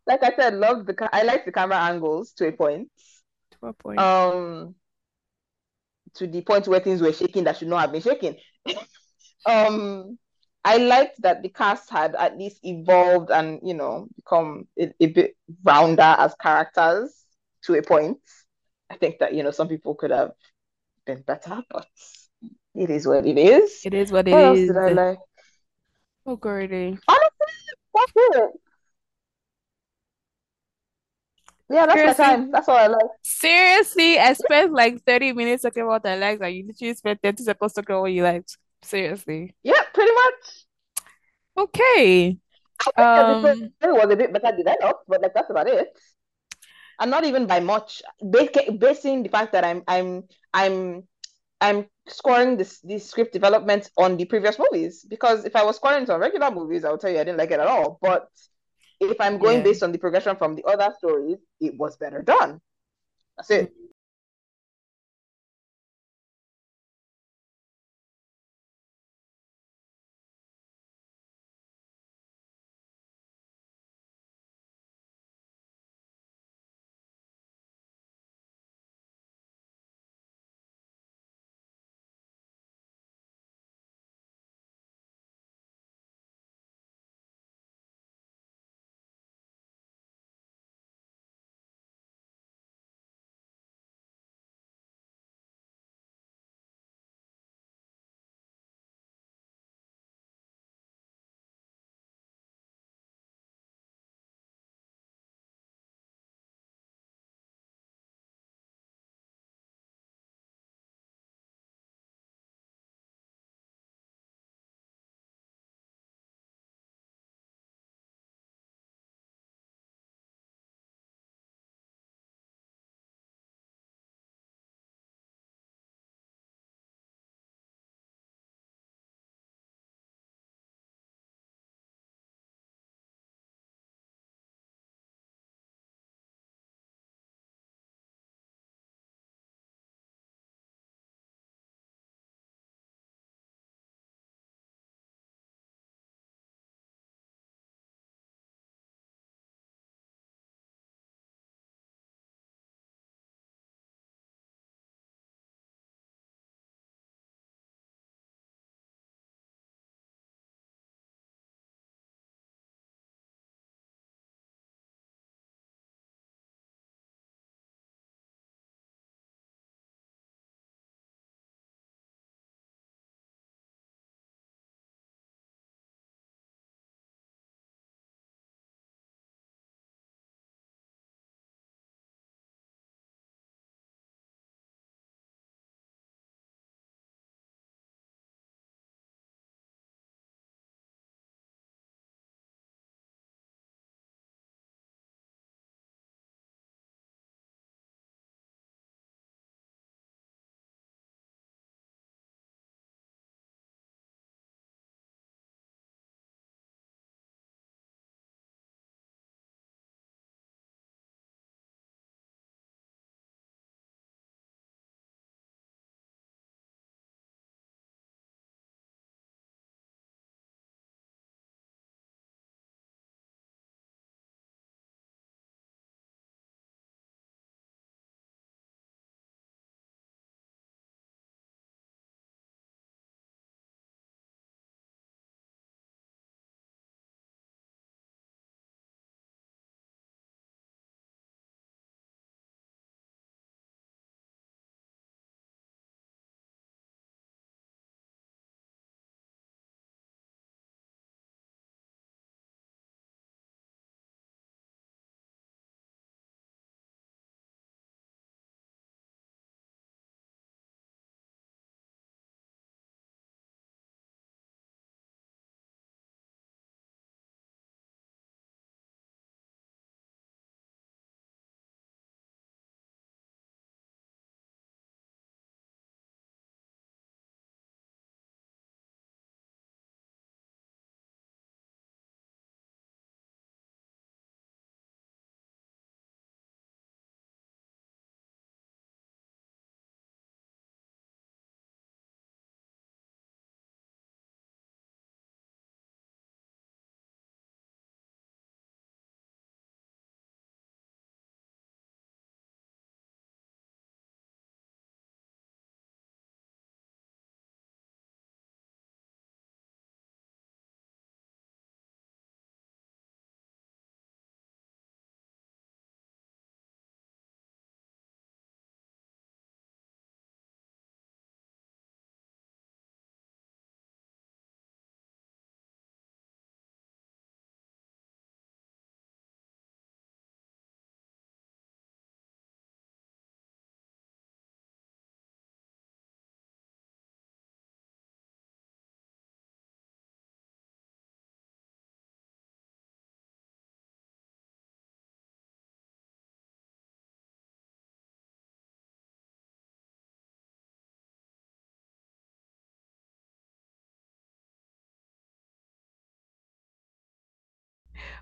like I said, loved the ca- I like the camera angles to a point. To a point? Um, to the point where things were shaking that should not have been shaking. (laughs) um, I liked that the cast had at least evolved and you know become a, a bit rounder as characters to a point. I think that you know some people could have been better, but it is what it is. It is what it What did I like? Oh, Gordy. Honestly, that's it. Yeah, that's my time. That's all I like. seriously, I spent like 30 minutes talking about what I liked, and you literally spent 30 seconds talking about what you liked. Seriously. Yeah, pretty much. Okay. Um, story was a bit better developed, but like that's about it. And not even by much. Ba- Basing the fact that I'm I'm I'm I'm scoring this this script development on the previous movies because if I was scoring it on regular movies, I would tell you I didn't like it at all. But if I'm going yeah. based on the progression from the other stories, it was better done. That's it.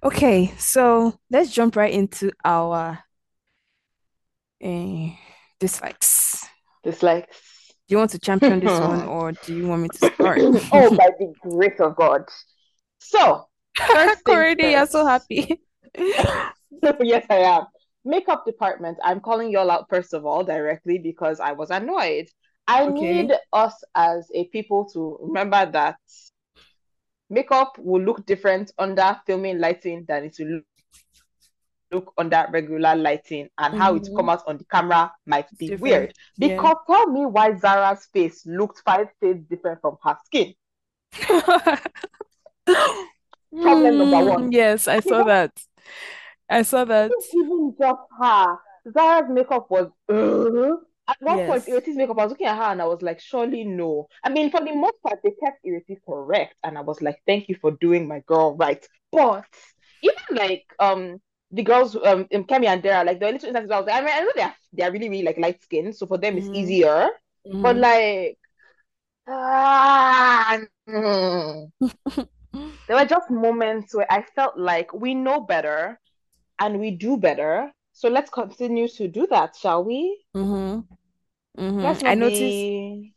Okay, so let's jump right into our uh, dislikes. Dislikes. Do you want to champion this one (laughs) or do you want me to start? (laughs) oh, by the grace of God. So, first (laughs) you're so happy. yes, I am. Makeup department, I'm calling y'all out first of all directly because I was annoyed. I Okay. need us as a people to remember that makeup will look different under filming lighting than it will look under regular lighting and how it Mhm. come out on the camera might be Different. weird. Yeah. Because tell me why Zara's face looked five shades different from her skin. (laughs) Problem number Mm, one. yes, I saw that. I saw that. Even just her. Zara's makeup was uh, at one point Yes. Ireti's makeup, I was looking at her and I was like, surely no. I mean, for the most part, they kept Ireti correct, and I was like, thank you for doing my girl right. But even like um the girls um in Kemi and Dara, like the little instances I was like, I mean, I know they're they're really, really like light skinned, so for them it's Mhm. easier. But Mhm. like ah, mm. (laughs) there were just moments where I felt like we know better and we do better. So let's continue to do that, shall we? Mhm. Mhm. Let's I noticed be.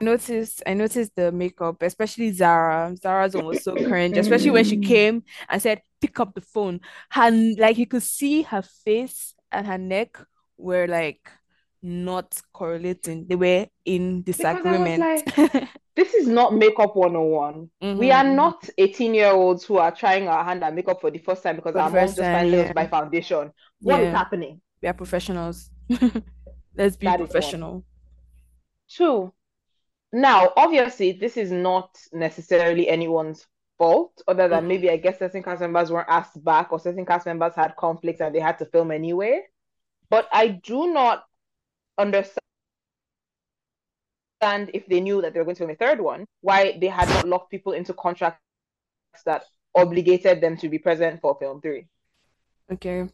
noticed I noticed the makeup, especially Zara. Zara's one was so cringe, especially when she came and said, pick up the phone. Her like you could see her face and her neck were like not correlating. They were in Because I was disagreement. like, (laughs) this is not makeup 101. We are Mhm. not 18 year olds who are trying our hand at makeup for the first time because For our mom just finally yeah. us buy foundation. What is Yeah. happening? We are professionals. (laughs) Let's be That is professional. Two. Now, obviously, this is not necessarily anyone's fault, other than Mhm. maybe I guess certain cast members weren't asked back or certain cast members had conflicts and they had to film anyway. But I do not understand if they knew that they were going to film a third one, why they had not locked people into contracts that obligated them to be present for film three. Okay.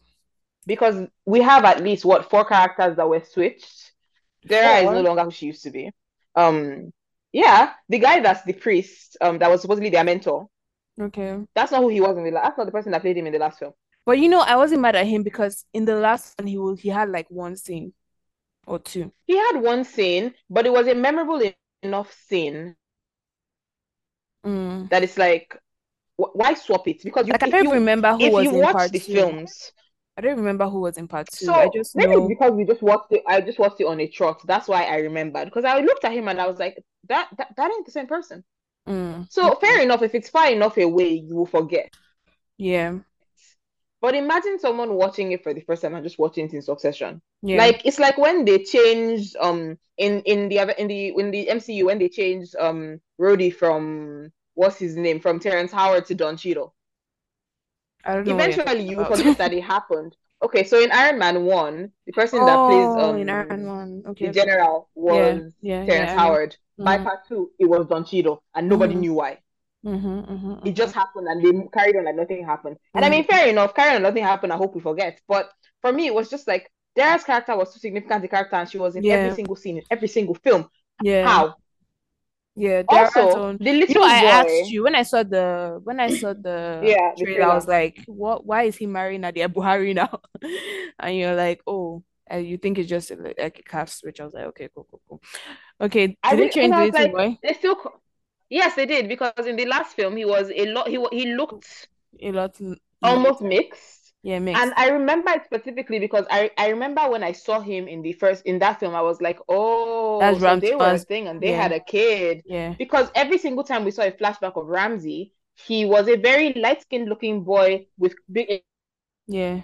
Because we have at least what four characters that were switched. Dara is no longer who she used to be. Um, yeah, the guy that's the priest, um, that was supposedly their mentor. Okay. That's not who he was in the last. That's not the person that played him in the last film. But you know, I wasn't mad at him because in the last one he was he had like one scene or two. He had one scene, but it was a memorable enough scene Mm. that it's like, wh- why swap it? Because you, Like I don't you remember who if was you in watch part the two. films, I don't remember who was in part two. so I just maybe know. because we just watched it. I just watched it on a trot. That's why I remembered. Because I looked at him and I was like, that that, that ain't the same person. Mm. So fair enough. If it's far enough away, you will forget. Yeah. But imagine someone watching it for the first time and just watching it in succession. Yeah. Like it's like when they changed um in in the other in the in the MCU when they changed um Rhodey from what's his name from Terrence Howard to Don Cheadle. I don't know Eventually you forget that it happened. Okay, so in Iron Man 1, the person that plays Oh, in Iron um Man. the Okay, okay. general Yeah, was yeah, Terrence yeah. I know. Howard. By Mhm. part two, it was Don Cheadle, and nobody Mhm. knew why. Mhm. Mhm. It just happened, and they carried on like nothing happened. And I mean, Mhm. fair enough, carry on, nothing happened. I hope we forget. But for me, it was just like Dara's character was too significant a character, and she was in every single scene, in every single film. Yeah. How? Yeah, Also, the You know, little I asked you when I saw the when I saw the (laughs) yeah, the trailer, I was like, "What? Why is he marrying Nadia Buhari now?" (laughs) And you're like, "Oh, uh, you think it's just like, a cast switch?" I was like, "Okay, cool, cool, cool." Okay, I did they change the little like, boy? they still, yes, they did. Because in the last film, he was a lot. He he looked A lot, almost mixed. Yeah, And mixed. I remember it specifically because I, I remember when I saw him in the first in that film, I was like, oh, That's so they were a thing and they Yeah, had a kid. yeah, Because every single time we saw a flashback of Ramsey, he was a very light-skinned looking boy with big yeah,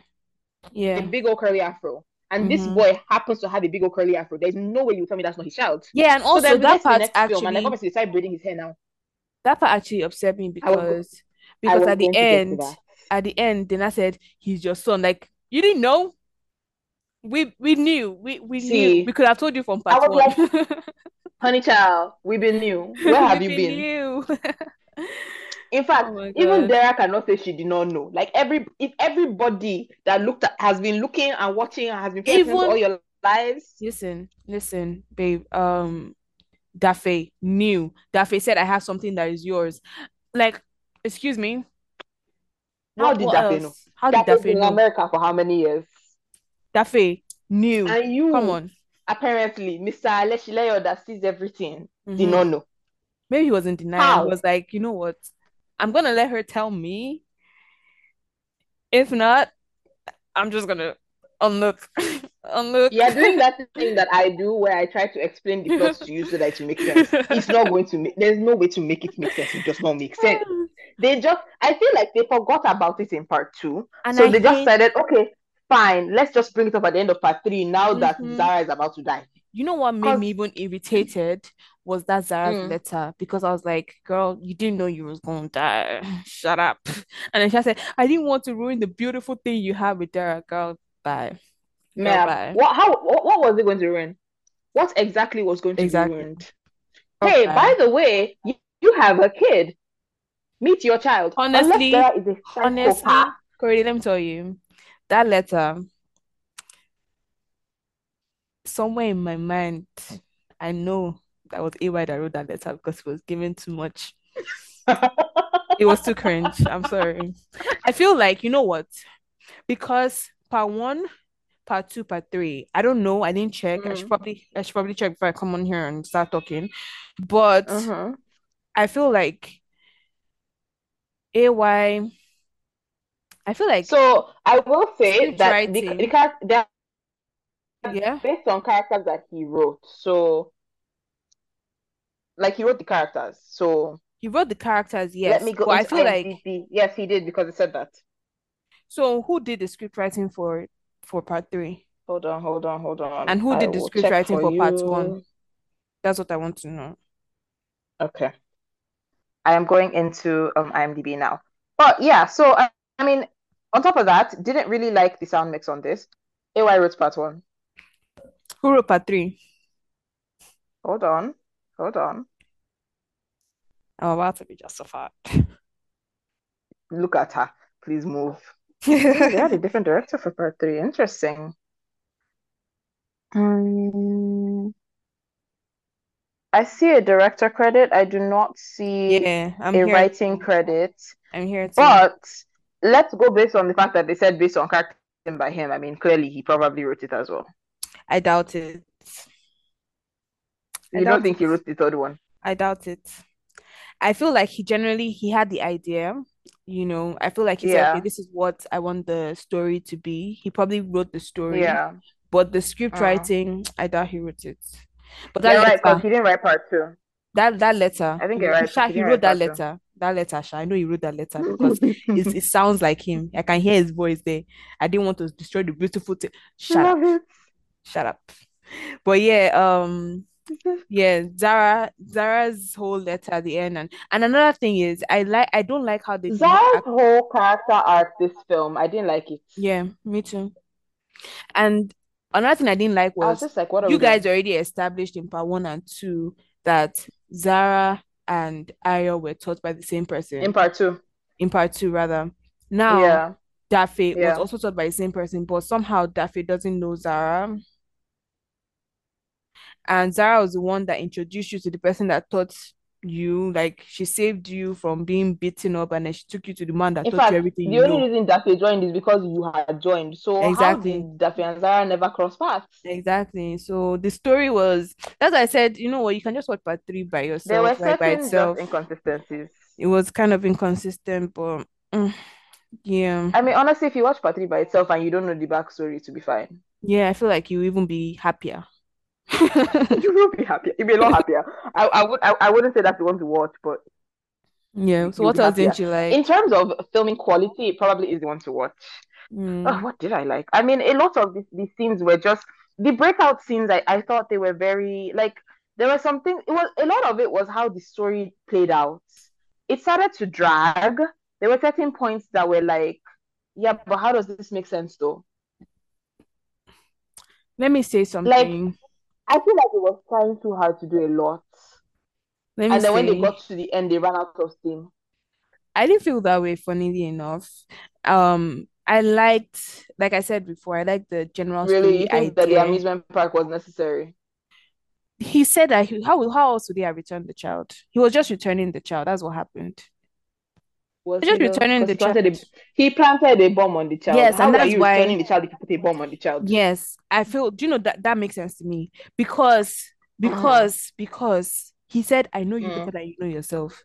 yeah, a big old curly afro. And this Mm-hmm. boy happens to have a big old curly afro. There's no way you tell me that's not his child. Yeah, and So also we that get to the part next film, and like actually obviously they braiding his hair now. that part actually upset me was because because at the going to get to end. At the end Dara said he's your son. Like you didn't know. We we knew. We we knew. We could have told you from I part one. like, honey child, we've been new. Where (laughs) have We you been been? (laughs) In fact, Oh even. Dara cannot say she did not know. Like every if everybody that looked at has been looking and watching and has been paying attention all your lives. listen, listen, babe. Um, Dafe knew. Dafe said, "I have something that is yours." Like, excuse me. How did Dafe know? How did in know? America for how many years? Dafe knew. And you, Come on. apparently, Mr. Alesinloye that sees everything, did Mhm. not know. Maybe he was in denial. How? He was like, you know what? I'm gonna let her tell me. If not, I'm just gonna unlook. (laughs) unlook. You're doing that (laughs) thing that I do where I try to explain the plot to you so that it will make sense. It's not (laughs) going to make, there's no way to make it make sense. It does not make sense. They just, I feel like they forgot about it in part two. And so I they just hate- decided, okay, fine, let's just bring it up at the end of part three now that Mhm. Zara is about to die. You know what made me even irritated was that Zara's Mm. letter because I was like, girl, you didn't know you was gonna die. (laughs) Shut up. (laughs) And then she said, I didn't want to ruin the beautiful thing you have with Dara, girl. Bye. Girl, Ma'am, bye. what, how, what, what was it going to ruin? What exactly was going to Exactly. be ruined? Girl, Hey, by the way, you, you have a kid. Meet your child. Honestly- Unless Zara is a Honestly. Corey, let me tell you, that letter, somewhere in my mind, I know that was AY that wrote that letter because it was given too much. It was too cringe. I'm sorry. I feel like, you know what? Because part one, part two, part three, I don't know. I didn't check. I should Mm. probably I should probably check before I come on here and start talking. But Mhm. I feel like AY, I feel like So I will say that the, writing. the char- they're yeah. based on characters that he wrote. So, like he wrote the characters. So He wrote the characters, yes. let me go I feel like Yes, he did because he said that. so who did the script writing for for part three? Hold on, hold on, hold on. And who I did the script writing for part one? That's what I want to know. Okay. I am going into um IMDb now. But yeah, so I, I mean, on top of that, didn't really like the sound mix on this. AY wrote part one. Who wrote part three? Hold on, hold on. I'm about to be justified. Look at her. Please move. (laughs) They had a different director for part three. Interesting. Hmm. I see a director credit. I do not see Yeah, I'm a here. writing credit. I'm here too. But let's go based on the fact that they said based on character by him. I mean, clearly he probably wrote it as well. I doubt it. I You don't doubt think he wrote the third one? I doubt it. I feel like he generally he had the idea, you know. I feel like he said, okay, this is what I want the story to be. He probably wrote the story, Yeah. but the script Uh. writing, I doubt he wrote it. But that Yeah, letter, because he didn't write part two. that that letter, I think you're right, Sha, he wrote that part two. letter. That letter, Sha. I know he wrote that letter (laughs) because it's, it sounds like him. I can hear his voice there. I didn't want to destroy the beautiful thing. Shut up, it. shut up. But yeah, um, (laughs) yeah, Zara, Zara's whole letter at the end, and and another thing is, I like, I don't like how they Zara's act. whole character arc this film, I didn't like it. Yeah, me too. And another thing I didn't like was was just like, what are you we doing? guys already established in part one and two that Zara and Ariel were taught by the same person In part two. in part two, rather. Now, Yeah. Dafe was also taught by the same person, but somehow Dafe doesn't know Zara. And Zara was the one that introduced you to the person that taught you, like she saved you from being beaten up, and then she took you to the man that In taught fact, you everything the you only know. reason Dafe joined is because you had joined. So Exactly. Dafe and Zara never cross paths? Exactly. So the story was that's why I said, you know what, you can just watch part three by yourself There were like by itself. inconsistencies. It was kind of inconsistent, but mm, yeah. I mean, honestly, if you watch part three by itself and you don't know the backstory, to be fine. Yeah, I feel like you even be happier. You will be happier. You'll be a lot happier. I, I would I, I wouldn't say that's the one to watch, but Yeah. So what else didn't you like? In terms of filming quality, it probably is the one to watch. Oh, Mm, what did I like? I mean, a lot of these, these scenes were just the breakout scenes. I, I thought they were very like there was something. It was a lot of it was how the story played out. It started to drag. There were certain points that were like, yeah, but how does this make sense though? let me say Like something. I feel like it was trying too hard to do a lot, and then when they got to the end, they ran out of steam. I didn't feel that way, funnily enough. Um, I liked, like I said before, I liked the general Really, story think that the amusement park was necessary? He said that he, how how else would he have returned the child? He was just returning the child. That's what happened. Was Just he returning the he planted a child. he planted a bomb on the child. Yes, How and that's why- returning the child if you put a bomb on the child? Yes, I feel. Do you know that that makes sense to me because because because he said, "I know you Mm. better than you know yourself."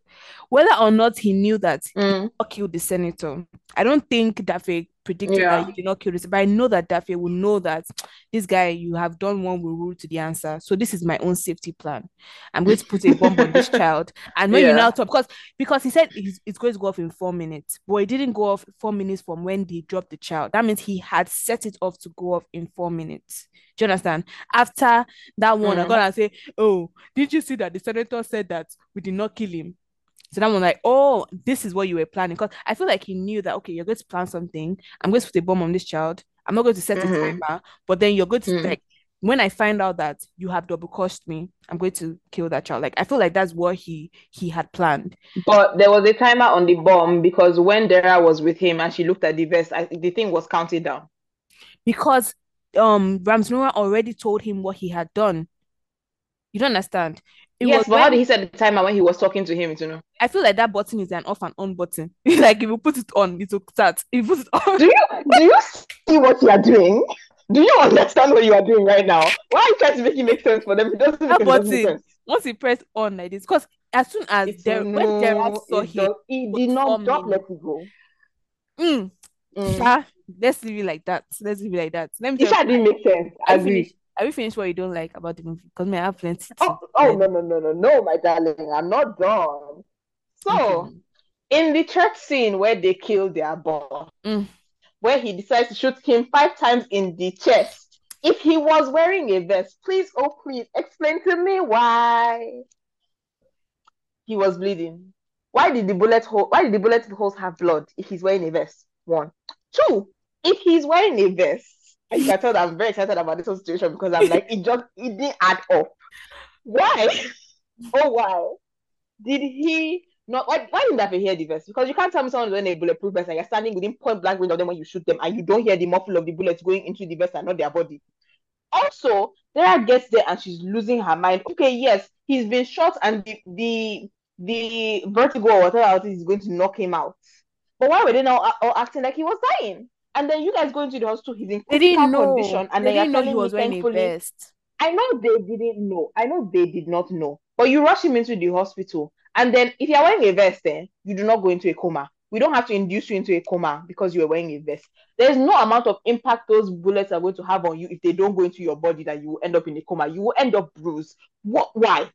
Whether or not he knew that Mm, not kill the senator. I don't think Dafe predicted Yeah. that you did not kill this, but I know that Dafe will know that this guy, you have done one will rule to the answer. So this is my own safety plan. I'm going to put a bomb on this (laughs) child. And when you Yeah. now talk, because because he said it's going to go off in four minutes, but it didn't go off four minutes from when they dropped the child. That means he had set it off to go off in four minutes. Do you understand? After that one, I'm Mm. gonna say, Oh, did you see that the senator said that we did not kill him? So then I'm like, oh, this is what you were planning. Because I feel like he knew that okay, you're going to plan something. I'm going to put a bomb on this child. I'm not going to set a Mhm. timer, but then you're going to Mm. like when I find out that you have double crossed me, I'm going to kill that child. Like I feel like that's what he he had planned. But there was a timer on the bomb because when Dara was with him and she looked at the vest, I, the thing was counted down. Because um Ramsey Nouah already told him what he had done. You don't understand. It yes, was but how when- did he set the timer when he was talking to him? You know? I feel like that button is an off and on button. (laughs) like if you put it on, it will start. If you put it on, Do you do you see what you are doing? Do you understand what you are doing right now? Why are you trying to make it make sense for them? It doesn't make, That it button. sense. once you press on like this, because as soon as It's there when no, saw him, he did not drop, let it go. mm, Mm. Sha, let's leave it like that. Let's leave it like that. Let me It didn't make sense. you Agree. finished? Are you finished what you don't like about the movie? Because I have plenty. Oh, to- oh no no no no no, my darling, I'm not done. So Okay. in the church scene where they kill their boss, Mm. where he decides to shoot him five times in the chest, if he was wearing a vest, please, oh please, explain to me why he was bleeding. Why did the bullet hole? Why did the bullet holes have blood if he's wearing a vest? One, two. If he's wearing a vest, you can tell that I'm very excited about this whole situation because I'm like, it just it didn't add up. Why? (laughs) Oh, why did he not? Why, why didn't Dafe hear the? Because you can't tell me someone's wearing a bulletproof vest and you're standing within point blank range of them when you shoot them, and you don't hear the muffle of the bullets going into the vest and not their body. Also, Dara gets there and she's losing her mind. Okay, yes, he's been shot and the the, the vertigo or whatever it is going to knock him out. But why were they now all acting like he was dying? And then you guys go into the hospital, he's in They critical didn't know. condition, and they then you're he telling me was wearing a thankfully vest. I know they didn't know. I know they did not know. But you rush him into the hospital. And then if you're wearing a vest, then you do not go into a coma. We don't have to induce you into a coma because you are wearing a vest. There's no amount of impact those bullets are going to have on you if they don't go into your body that you will end up in a coma. You will end up bruised. What why?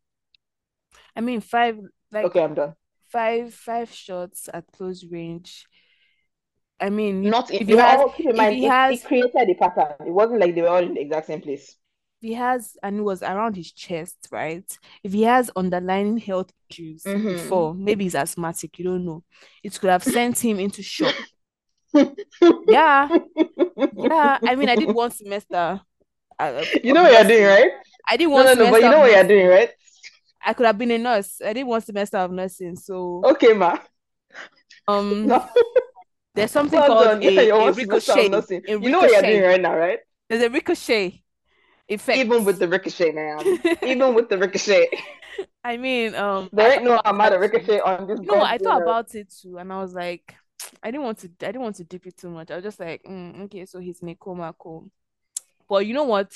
I mean, five like Okay, I'm done. five five shots at close range. I mean, Not in, if he has all, keep in if mind, he has- it created a pattern. It wasn't like they were all in the exact same place. if he has and it was around his chest, right? If he has underlying health issues Mhm. before, maybe he's asthmatic, you don't know. It could have sent him into shock. (laughs) Yeah, yeah. I mean, I did one semester. uh, You know what you're doing, right? I did No, one no, no, semester but you know what you're doing, right? I could have been a nurse. I did one semester of nursing, so Okay, ma. um, (laughs) No. There's something Well called a, (laughs) a one semester of ricochet. A You know what you're doing right now, right? There's a ricochet effect. Even with the ricochet, man. (laughs) Even with the ricochet. I mean, um, There ain't no amount of ricochet on this. No, I thought about it too, and I was like, I didn't want to, I didn't want to dip it too much. I was just like, mm, okay, so he's in a coma, cool. But you know what?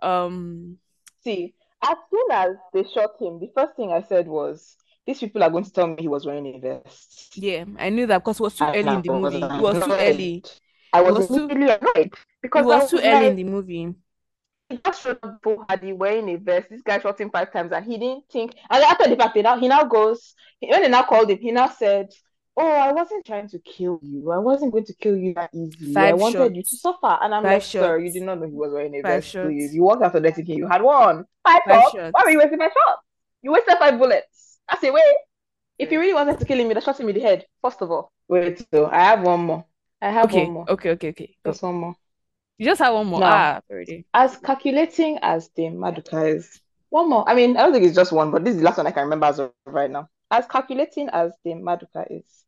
Um, See, as soon as they shot him, the first thing I said was, "These people are going to tell me he was wearing a vest." yeah, I knew that because it was too And early in the movie. It was too early. I It was was too- immediately annoyed It because I was too was early in the movie. he just showed up had he wearing a vest. This guy shot him five times and he didn't think. And after the fact, he now, he now goes, when they now called him, he now said, Oh, I wasn't trying to kill you. I wasn't going to kill you that easily. I Five wanted you to suffer. And I'm Five like, Sir, you did not know he was wearing a Five vest, shots. You walked after that thinking you had one. Five, Five shots? shots. Why were you wasting five shots? You wasted five bullets. That's a way. If he really wanted to kill him, you'd have shot him in the head, first of all. Wait, so I have one more. I have Okay, one more. okay, okay, okay. Just one more. You just have one more. No. Ah, already. As calculating as the Maduka is, one more. I mean, I don't think it's just one, but this is the last one I can remember as of right now. As calculating as the Maduka is,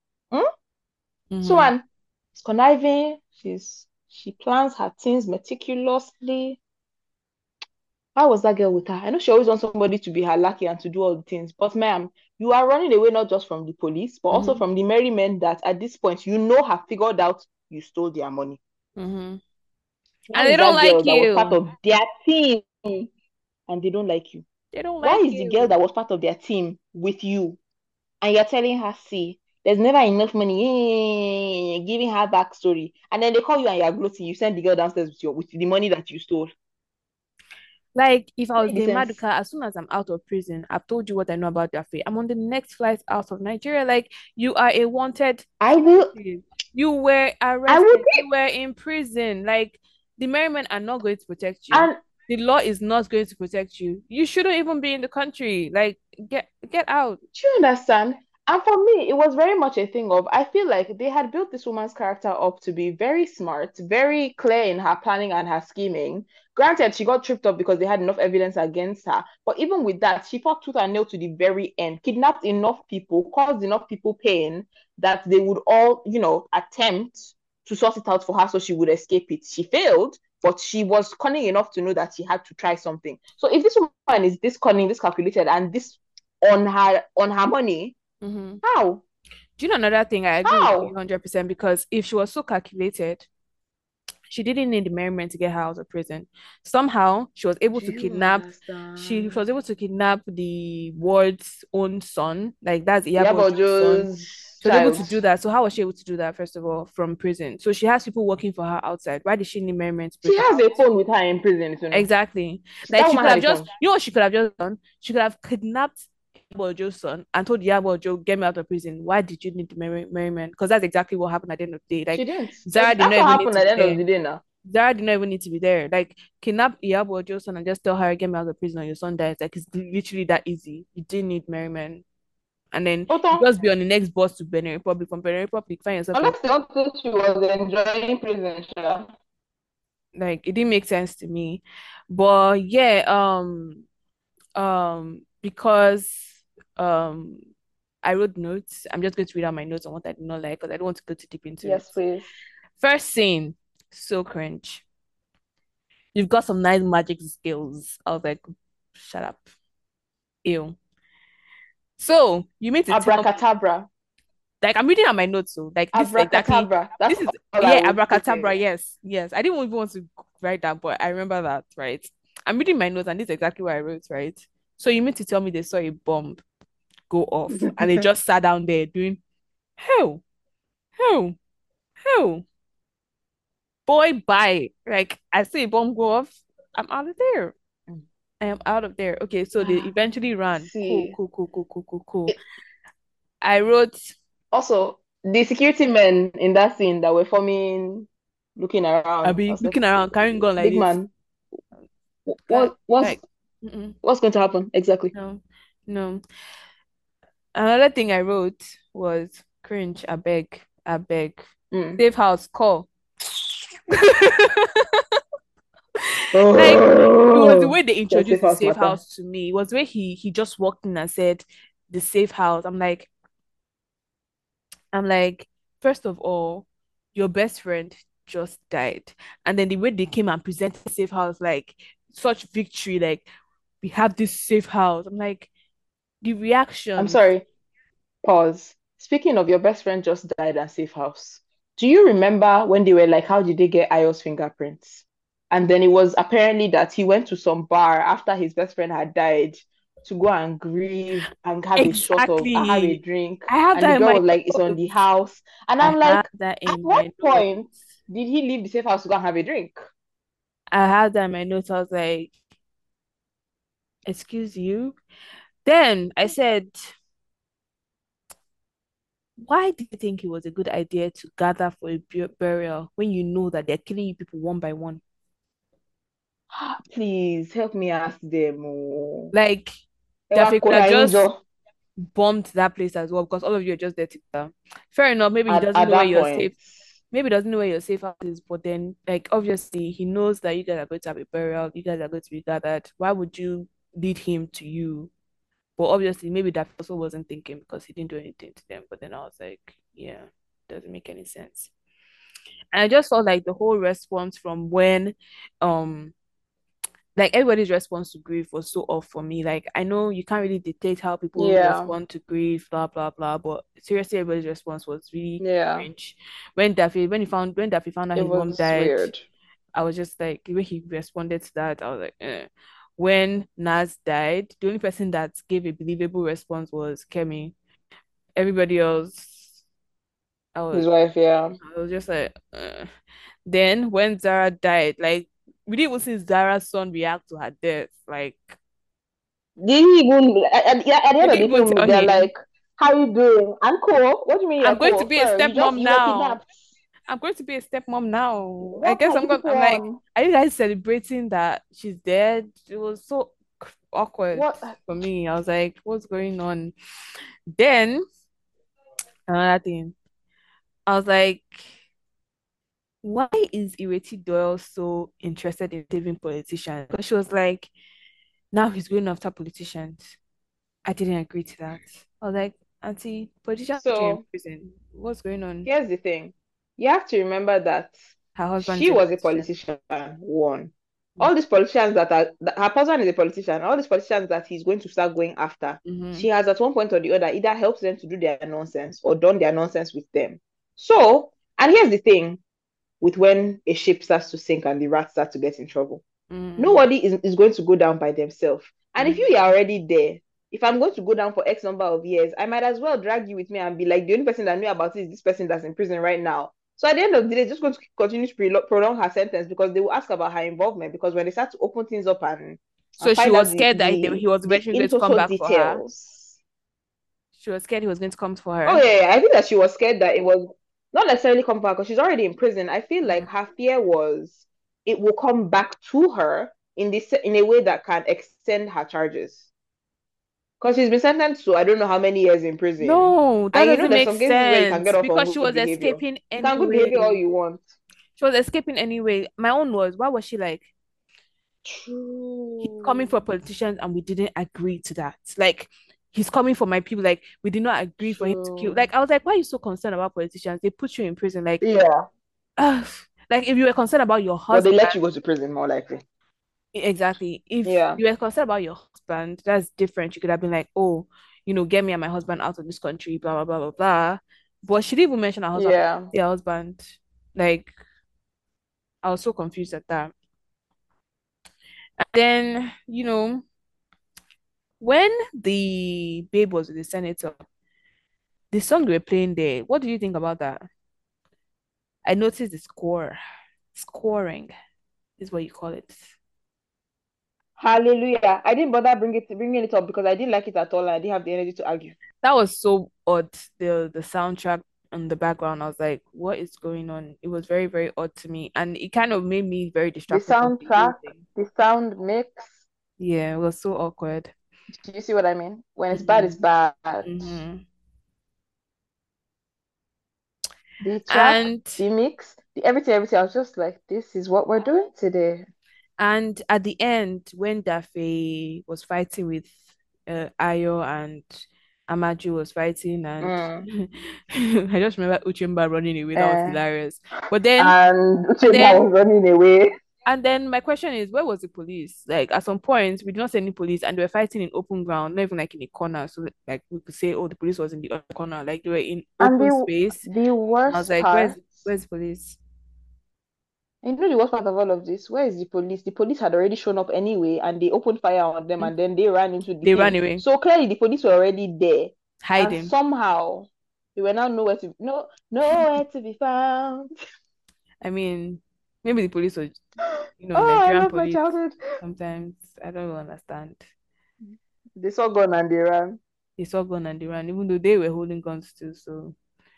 so one is conniving. She's she plans her things meticulously. How was that girl with her? I know she always wants somebody to be her lackey and to do all the things, but ma'am, you are running away not just from the police, but also Mhm. from the merry men that at this point you know have figured out you stole their money. Mhm. And they don't like was part of their team and they don't like you? They don't like Why like is the girl that was part of their team with you and you're telling her, see, there's never enough money, giving her backstory, and then they call you and you're gloating, you send the girl downstairs with your with the money that you stole. Like if I was sense. Maduka, as soon as I'm out of prison, I've told you what I know about fate. I'm on the next flight out of Nigeria. Like you are a wanted I will. You were I will arrested. be You were in prison. Like the Merry Men are not going to protect you. and The law is not going to protect you. You shouldn't even be in the country. Like get get out. do you understand? And for me, it was very much a thing of I feel like they had built this woman's character up to be very smart, very clear in her planning and her scheming. Granted, she got tripped up because they had enough evidence against her. But even with that, she fought tooth and nail to the very end, kidnapped enough people, caused enough people pain that they would all, you know, attempt to sort it out for her so she would escape it. She failed, but she was cunning enough to know that she had to try something. So if this woman is this cunning, this calculated, and this on her on her money, Mhm. how? Do you know another thing? I agree How? 100% because if she was so calculated, she didn't need the Merry Men to get her out of prison. Somehow, she was able Do to kidnap. She was able to kidnap the ward's own son. Like that's Iyabo Iyabo son. She was able to do that. So how was she able to do that, first of all, from prison? So she has people working for her outside. Why did she need Merry Men She has a phone with her in prison, you know. Exactly. That Like she could have just, phone. you know what she could have just done? She could have kidnapped Iyabo Ojo's son and told Iyabo Ojo, get me out of prison. Why did you need the merry- merriment? Because that's exactly what happened at the end of the day. Like She didn't. Zara did not even need at the end of the day now. Zara did not even need to be there. Like kidnap Iyabo Ojo's son and just tell her, get me out of prison or your son dies. Like it's literally that easy. You didn't need Merry Men. And then you just be on the next bus to Benin Republic. From Benin Republic, find yourself Unless they don't think she was enjoying prison, sure. like it didn't make sense to me. But yeah, um, um, because um, I wrote notes. I'm just going to read out my notes on what I did not like because I don't want to go too deep into Yes, it. Yes, please. First scene, so cringe. You've got some nice magic skills. I was like, shut up. Ew. So you mean to tell me, Abracadabra. like I'm reading out my notes, so like this is exactly Abracadabra. That's this is yeah, abracadabra. Yes, yes. I didn't even want to write that, but I remember that, right? I'm reading my notes, and this is exactly what I wrote, right? So you mean to tell me they saw a bomb go off (laughs) and they just sat down there doing hell, hell, hell. Boy, bye. Like I see a bomb go off, I'm out of there. Mm. I am out of there. Okay, so they ah, eventually ran. Cool, cool, cool, cool, cool, cool, cool. I wrote Also, the security men in that scene that were forming, looking around. I I be like, looking around, carrying gun like big this. man, wh- what what's like, what's going to happen exactly? no, no. Another thing I wrote was cringe. I beg, I beg. Mm. Safe house call. Oh, (laughs) (laughs) Like it was the way they the introduced safe the house safe house to me. It was where he he just walked in and said the safe house. I'm like, I'm like, first of all, your best friend just died, and then the way they came and presented the safe house, like such victory, like we have this safe house. I'm like, the reaction. I'm sorry. Pause. Speaking of your best friend just died at safe house, do you remember when they were like, how did they get Ayo's fingerprints? And then it was apparently that he went to some bar after his best friend had died to go and grieve and have a shot of have a drink. I have And the that in girl my was like, it's on the house. And I I'm like, that at what point notes. did he leave the safe house to go and have a drink? I have that in my notes. I was like, excuse you. Then I mm. said, why do you think it was a good idea to gather for a bu- burial when you know that they're killing you people one by one? (gasps) Please help me ask them. Oh. Like, Ewa Dafe could have just bombed that place as well because all of you are just there together. Fair enough. Maybe he doesn't at know where that your point. safe, maybe he doesn't know where your safe house is, but then, like, obviously, he knows that you guys are going to have a burial. You guys are going to be gathered. Why would you lead him to you? But obviously, maybe that also wasn't thinking because he didn't do anything to them. But then I was like, yeah, doesn't make any sense. And I just felt like the whole response from when um like everybody's response to grief was so off for me. Like I know you can't really dictate how people Yeah. respond to grief, blah blah blah. But seriously, everybody's response was really Yeah. cringe. When Dafe, when he found when Dafe found out It his mom died, weird. I was just like way he responded to that, I was like, eh. When Nas died, the only person that gave a believable response was Kemi. Everybody else, I His wife, yeah. I was just like, eh. Then when Zara died, like we didn't even see Zara's son react to her death. Like Didn't even at, at, at the end of the film, they're him, like, "How you doing? I'm cool. What do you mean I'm going to cool, be a sir? You just stepmom now. kidnapped. I'm going to be a stepmom now. I guess I'm going I'm like, are you guys celebrating that she's dead? It was so awkward What? for me. I was like, what's going on? Then another thing, I was like, why is Ireti Doyle so interested in saving politicians? Because she was like, now he's going after politicians. I didn't agree to that. I was like, Auntie, politicians are in prison. What's going on? here's the thing. You have to remember that Her husband she was a politician. politician, one. All these politicians that are that her husband is a politician, all these politicians that he's going to start going after, Mhm. she has at one point or the other either helps them to do their nonsense or done their nonsense with them. So, and here's the thing with when a ship starts to sink and the rats start to get in trouble. Mm. Nobody is, is going to go down by themselves. And if Mhm. you are already there, if I'm going to go down for X number of years, I might as well drag you with me and be like, the only person that knew about it is this person that's in prison right now. So at the end of the day, just going to continue to prolong her sentence because they will ask about her involvement. Because when they start to open things up and, So and she was out the, scared that he he was eventually going to come back for her. She was scared he was going to come for her. Oh yeah, yeah, I think that she was scared that it was not necessarily come back because she's already in prison. I feel like her fear was it will come back to her in this in a way that can extend her charges. Because she's been sentenced to I don't know how many years in prison. No, that And doesn't make some cases can sense because she was behavior. escaping You can good behavior all anyway. you want. She was escaping anyway. My own was, why was she like, he's coming for politicians and we didn't agree to that? Like, he's coming for my people. Like, we did not agree for him to kill. Like, I was like, why are you so concerned about politicians? They put you in prison. Like, Yeah. ugh. like if you were concerned about your But they let you go to prison more likely. exactly. If Yeah. you were concerned about your husband, that's different. You could have been like, oh, you know, get me and my husband out of this country, blah blah blah blah blah. But she didn't even mention her husband. Yeah. Her husband. Like, I was so confused at that. And then, you know, when the babe was with the senator, the song they were playing there, what do you think about that? I noticed the score. Scoring is what you call it. Hallelujah. I didn't bother bring it bringing it up because I didn't like it at all and I didn't have the energy to argue. That was so odd. The the soundtrack in the background, I was like, what is going on? It was very, very odd to me. And it kind of made me very distracted the soundtrack, the sound mix. Yeah, it was so awkward. Do you see what I mean? When it's bad, it's bad. hmm The track, And the mix, the everything, everything. I was just like, this is what we're doing today. And at the end, when Dafe was fighting with uh, Ayo and Amaju was fighting, and Mm. (laughs) I just remember Uchemba running away. That was Eh. hilarious. But then, And Uchemba then- was running away. and then my question is, where was the police? Like at some point, we did not see any police, and they were fighting in open ground, not even like in a corner. So like we could say, oh, the police was in the other corner. Like they were in And open the space. the I worst was like, part, where's where's the police? You know the worst part of all of this? Where is the police? The police had already shown up anyway, and they opened fire on them, and then they ran into the They thing. ran away, So clearly, the police were already there, and hiding. somehow they were now nowhere to no nowhere to be found. I mean, maybe the police were, you know, (gasps) Oh, I Nigerian police. childhood. Sometimes I don't understand. They saw gun and they ran, They saw gun and they ran, even though they were holding guns too. So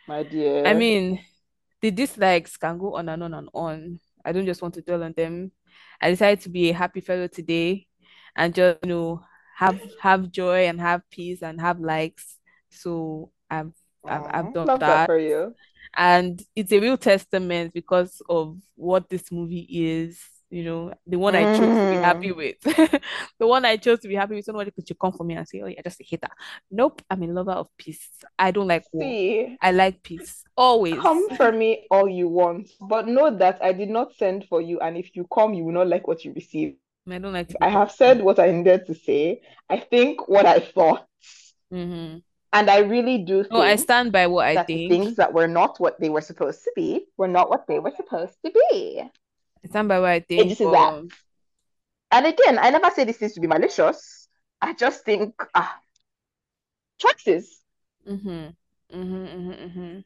my dear. I mean, the dislikes can go on and on and on. I don't just want to dwell on them. I decided to be a happy fellow today and just, you know, have have joy and have peace and have likes. So I've I've, I've done love that that. for you. And it's a real testament because of what this movie is, you know, the one I chose to be happy Mm. with. (laughs) The one I chose to be happy with. Somebody could come for me and say, Oh, yeah, just a hater. Nope, I'm a lover of peace. I don't like war. See, I like peace. Always. come for me all you want, but know that I did not send for you, and if you come, you will not like what you receive. I don't like I have said what I needed to say. I think what I thought. Mm-hmm. And I really do think oh, I stand by what I that think. things that were not what they were supposed to be were not what they were supposed to be. I think. just is that. And again, I never say this is to be malicious. I just think ah, choices. Mm-hmm. Mm-hmm, mm-hmm, mm-hmm.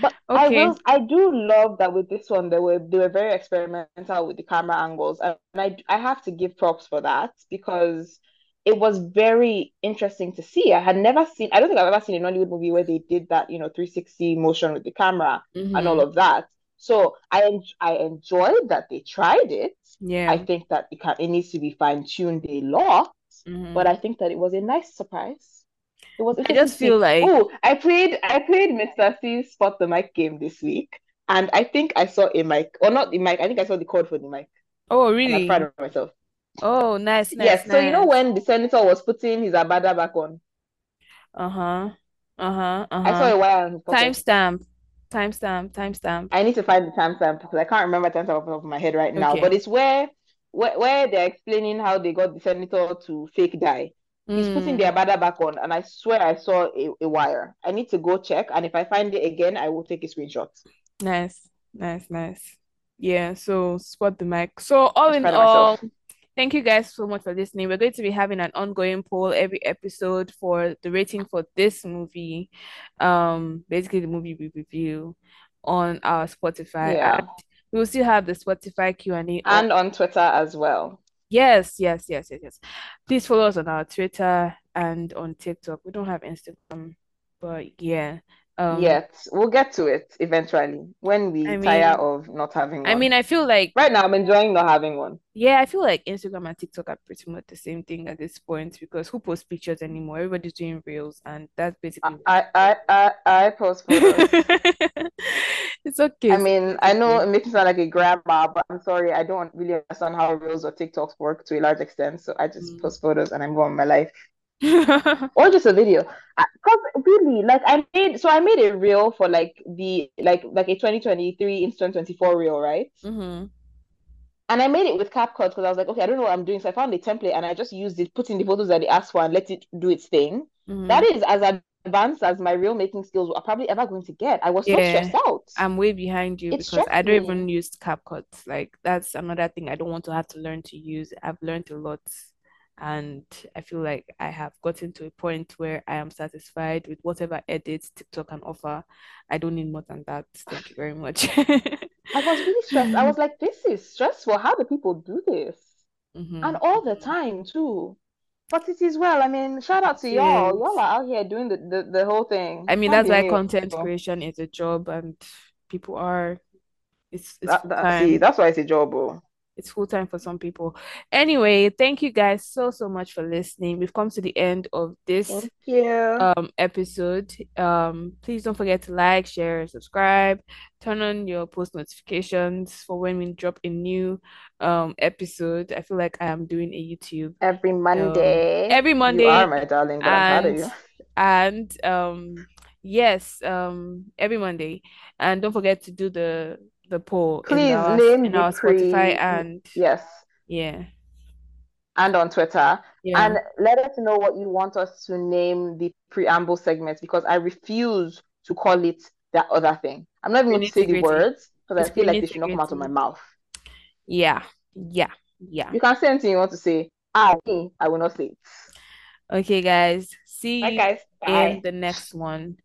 But okay. I will, I do love that with this one they were they were very experimental with the camera angles, and I I have to give props for that because it was very interesting to see. I had never seen I don't think I've ever seen a Nollywood movie where they did that you know 360 motion with the camera mm-hmm. and all of that. So I en- I enjoyed that they tried it. Yeah, I think that it can it needs to be fine tuned a lot, mm-hmm. but I think that it was a nice surprise. It was. I just feel like oh, I played I played Mr. C's spot the mic game this week, and I think I saw a mic or not the mic. I think I saw the code for the mic. Oh, really? I'm proud of myself. Oh, nice, nice. Yes. Nice. So you know when the senator was putting his agbada back on. Uh huh. Uh huh. Uh-huh. I saw a his Timestamp. Timestamp. Timestamp. I need to find the timestamp because I can't remember timestamp off of my head right now. Okay. But it's where, where where they're explaining how they got the senator to fake die. He's mm. putting the hmm. agbada back on, and I swear I saw a, a wire. I need to go check, and if I find it again, I will take a screenshot. Nice, nice, nice. Yeah, so spot the mic. So all in all, thank you guys so much for listening. We're going to be having an ongoing poll every episode for the rating for this movie. Um, basically the movie we review on our Spotify. Yeah. And we will still have the Spotify Q and A and on Twitter as well. Yes, yes, yes, yes, yes. Please follow us on our Twitter and on TikTok. We don't have Instagram, but yeah. Um, Yet we'll get to it eventually when we I tire of not having one. I mean, I feel like right now I'm enjoying not having one. Yeah, I feel like Instagram and TikTok are pretty much the same thing at this point because who posts pictures anymore? Everybody's doing reels, and that's basically. I I I, I I post (laughs) photos. it's okay. I mean, I know it makes me sound like a grandma, but I'm sorry, I don't really understand how reels or TikToks work to a large extent. So I just mm. post photos and I move on my life. (laughs) or just a video. Because really like i made so i made a reel for like the like like a 2023 instant 24 reel right? Mm-hmm. and i made it with CapCut because i was like okay i don't know what i'm doing. So i found a template and i just used it put in the photos that they asked for and let it do its thing. Mm-hmm. that is as advanced as my reel making skills are probably ever going to get. I was yeah, so stressed out. I'm way behind you it because i don't me. even use CapCut. Like that's another thing i don't want to have to learn to use. I've learned a lot and I feel like I have gotten to a point where I am satisfied with whatever edits TikTok can offer. I don't need more than that. Thank you very much. I was really stressed. I was (laughs) like, this is stressful. How do people do this? Mm-hmm. And all the time too. But it is well. I mean, shout out to yes. y'all. Y'all are out here doing the, the, the whole thing. I mean, that's why content creation is a job and people are it's, it's that, that, see, that's why it's a job. Oh it's full time for some people. Anyway, thank you guys so so much for listening. We've come to the end of this um episode. Um please don't forget to like, share, subscribe, turn on your post notifications for when we drop a new um episode. I feel like I am doing a YouTube every Monday. Um, every Monday. You are my darling, and, I'm proud of you. And um yes, um every Monday. And don't forget to do the the poll Please in our, name in our Spotify and yes, yeah, and on Twitter. Yeah. And let us know what you want us to name the preamble segments because I refuse to call it that other thing. I'm not even going to say the words because I feel like they should not come out of my mouth. Yeah, yeah, yeah. You can say anything you want to say. I, I will not say it. Okay, guys. See Bye, you guys. Bye. in the next one.